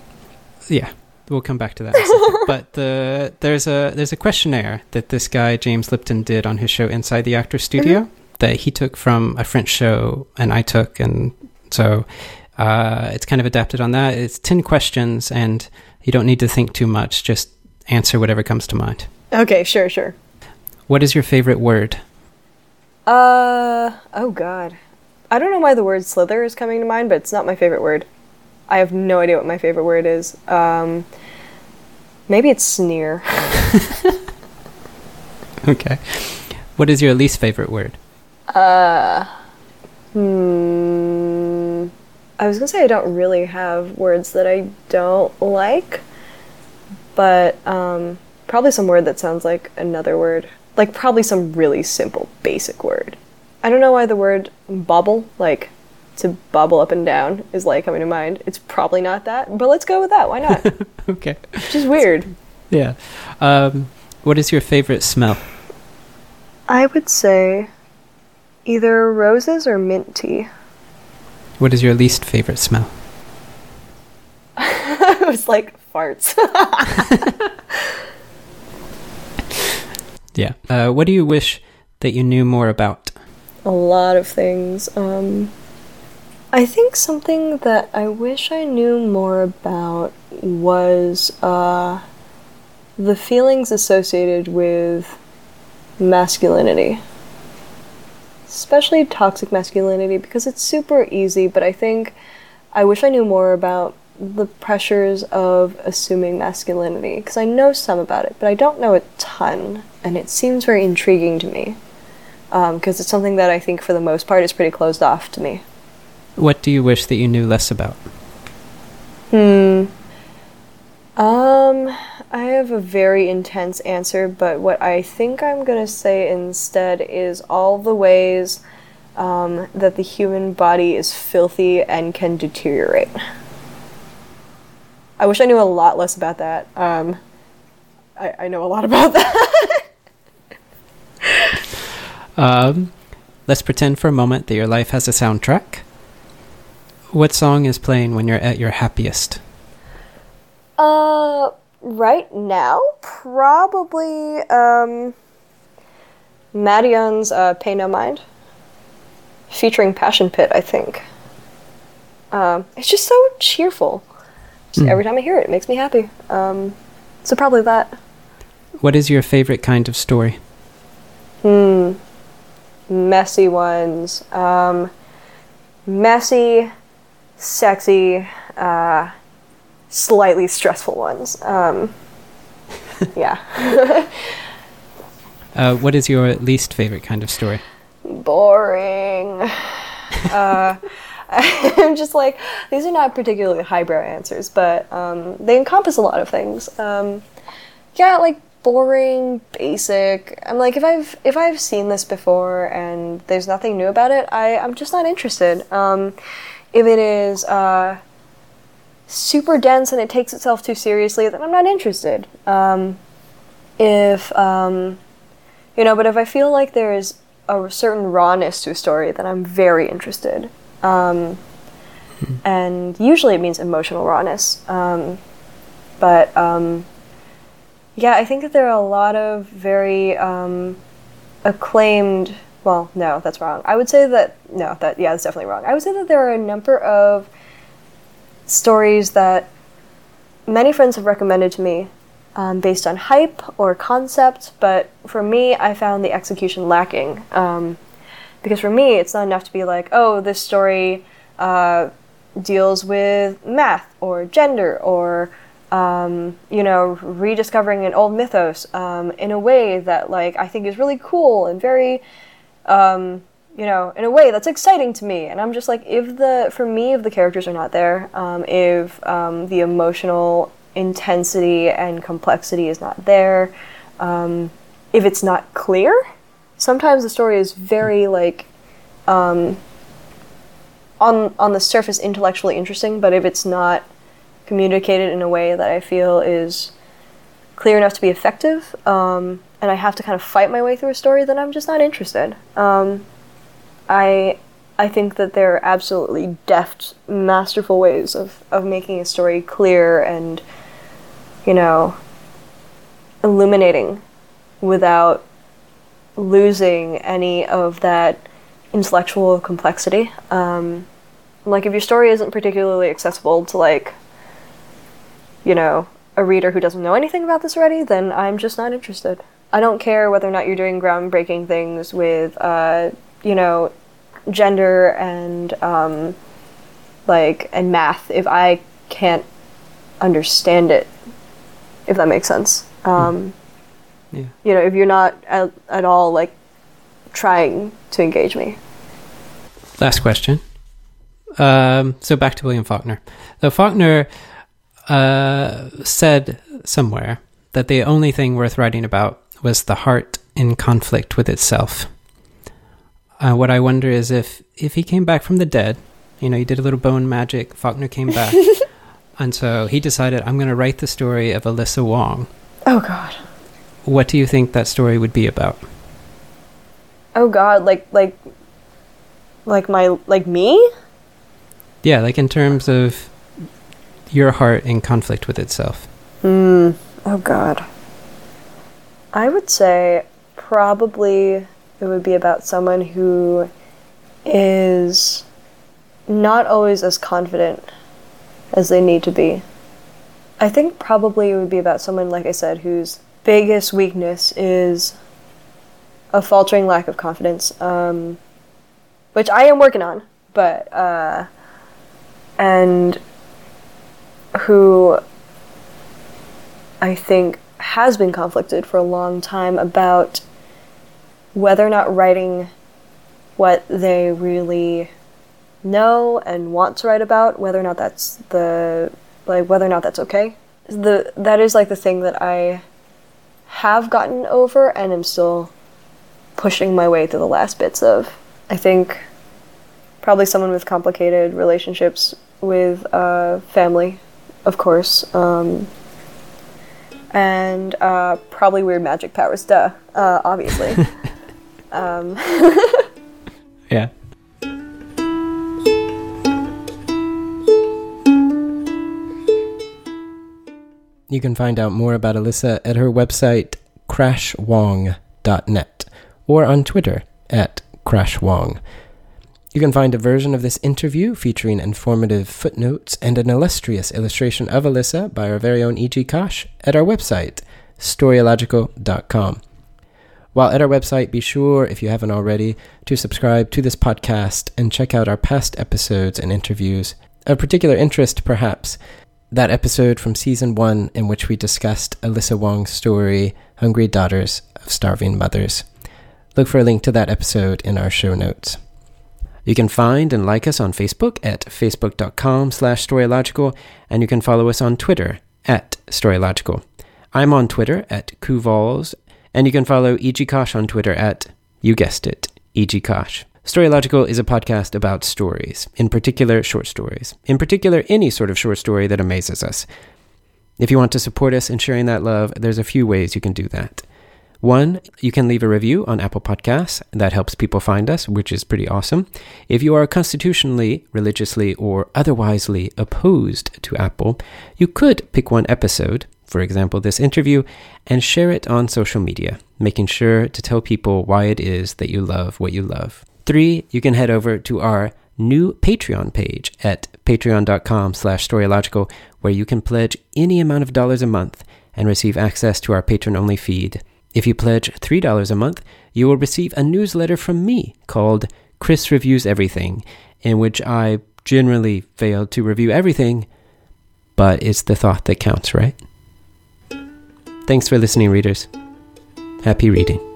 yeah. We'll come back to that. In a second. [laughs] but the there's a there's a questionnaire that this guy James Lipton did on his show Inside the Actor Studio that he took from a French show and I took and so uh, it's kind of adapted on that. It's ten questions and you don't need to think too much. Just answer whatever comes to mind. Okay, sure, sure. What is your favorite word? Uh oh god. I don't know why the word slither is coming to mind, but it's not my favorite word. I have no idea what my favorite word is. Um maybe it's sneer. [laughs] Okay. What is your least favorite word? Uh hmm I was gonna say I don't really have words that I don't like, but um probably some word that sounds like another word. Like probably some really simple basic word. I don't know why the word bobble, like to bobble up and down, is like coming to mind. It's probably not that, but let's go with that. Why not? [laughs] Okay. Which is weird. Yeah. Um, what is your favorite smell? I would say either roses or mint tea. What is your least favorite smell? [laughs] it was like farts. [laughs] Yeah. Uh, what do you wish that you knew more about? A lot of things. Um, I think something that I wish I knew more about was uh, the feelings associated with masculinity. Especially toxic masculinity, because it's super easy, but I think I wish I knew more about the pressures of assuming masculinity, because I know some about it, but I don't know a ton, and it seems very intriguing to me because it's something that I think for the most part is pretty closed off to me. What do you wish that you knew less about? Hmm. Um, I have a very intense answer, but what I think I'm gonna say instead is all the ways um, that the human body is filthy and can deteriorate. I wish I knew a lot less about that. Um, I, I know a lot [laughs] about that. Um, let's pretend for a moment that your life has a soundtrack. What song is playing when you're at your happiest? Uh, right now, probably um, Madeon's uh, "Pay No Mind," featuring Passion Pit. I think. Um, it's just so cheerful. Just Mm. every time I hear it, it makes me happy. Um, so probably that. What is your favorite kind of story? Hmm. Messy ones. Um, messy, sexy, uh, slightly stressful ones. Um, [laughs] yeah. [laughs] Uh, what is your least favorite kind of story? Boring. [laughs] uh, I'm just like, these are not particularly highbrow answers, but um, they encompass a lot of things. Um, yeah, like boring, basic. I'm like, if I've if I've seen this before and there's nothing new about it, I I'm just not interested. Um, if it is uh, super dense and it takes itself too seriously, then I'm not interested. Um, if um, you know, but if I feel like there's a certain rawness to a story, then I'm very interested. Um, and usually it means emotional rawness. Um, but um, yeah, I think that there are a lot of very um, acclaimed. Well, no, that's wrong. I would say that no, that yeah, that's definitely wrong. I would say that there are a number of stories that many friends have recommended to me um, based on hype or concept, but for me, I found the execution lacking. Um, because for me, it's not enough to be like, oh, this story uh, deals with math or gender or um, you know, rediscovering an old mythos um, in a way that like I think is really cool and very, um, you know, in a way that's exciting to me. And I'm just like, if the for me, if the characters are not there, um, if um, the emotional intensity and complexity is not there, um, if it's not clear, sometimes the story is very like. On, on the surface, intellectually interesting, but if it's not communicated in a way that I feel is clear enough to be effective, um, and I have to kind of fight my way through a story, then I'm just not interested. Um, I I think that there are absolutely deft, masterful ways of, of making a story clear and, you know, illuminating without losing any of that intellectual complexity. Um, like, if your story isn't particularly accessible to, like, you know, a reader who doesn't know anything about this already, then I'm just not interested. I don't care whether or not you're doing groundbreaking things with, uh, you know, gender and um, like and math if I can't understand it. If that makes sense. Um, Yeah. You know, if you're not at, at all like trying to engage me. Last question. Um, so back to William Faulkner. So Faulkner uh, said somewhere that the only thing worth writing about was the heart in conflict with itself. Uh, what I wonder is if if he came back from the dead, you know, he did a little bone magic. Faulkner came [laughs] back, and so he decided, I'm going to write the story of Alyssa Wong. Oh God. What do you think that story would be about? Oh God. Like like like my like me. Yeah, like in terms of your heart in conflict with itself. Hmm. Oh God. I would say probably it would be about someone who is not always as confident as they need to be. I think probably it would be about someone, like I said, whose biggest weakness is a faltering lack of confidence, um, which I am working on, but, uh, and who I think has been conflicted for a long time about whether or not writing what they really know and want to write about, whether or not that's the like whether or not that's okay. The that is like the thing that I have gotten over and am still pushing my way through the last bits of. I think probably someone with complicated relationships with uh, family, of course, um, and uh, probably weird magic powers. Duh, uh, obviously. [laughs] um, Yeah. You can find out more about Alyssa at her website, crashwong.net, or on Twitter at crashwong. You can find a version of this interview featuring informative footnotes and an illustrious illustration of Alyssa by our very own E.G. Kosh at our website, storylogical.com. While at our website, be sure, if you haven't already, to subscribe to this podcast and check out our past episodes and interviews. Of particular interest, perhaps, that episode from season one in which we discussed Alyssa Wong's story, Hungry Daughters of Starving Mothers. Look for a link to that episode in our show notes. You can find and like us on Facebook at facebook.com slash storylogical, and you can follow us on Twitter at storylogical. I'm on Twitter at Kuvols, and you can follow E.G. Kosh on Twitter at, you guessed it, E.G. Kosh. Storylogical is a podcast about stories, in particular short stories, in particular any sort of short story that amazes us. If you want to support us in sharing that love, there's a few ways you can do that. One, you can leave a review on Apple Podcasts. That helps people find us, which is pretty awesome. If you are constitutionally, religiously, or otherwisely opposed to Apple, you could pick one episode, for example, this interview, and share it on social media, making sure to tell people why it is that you love what you love. Three, you can head over to our new Patreon page at patreon.com slash storylogical, where you can pledge any amount of dollars a month and receive access to our patron-only feed. If you pledge $3 a month, you will receive a newsletter from me called Chris Reviews Everything, in which I generally fail to review everything, but it's the thought that counts, right? Thanks for listening, readers. Happy reading.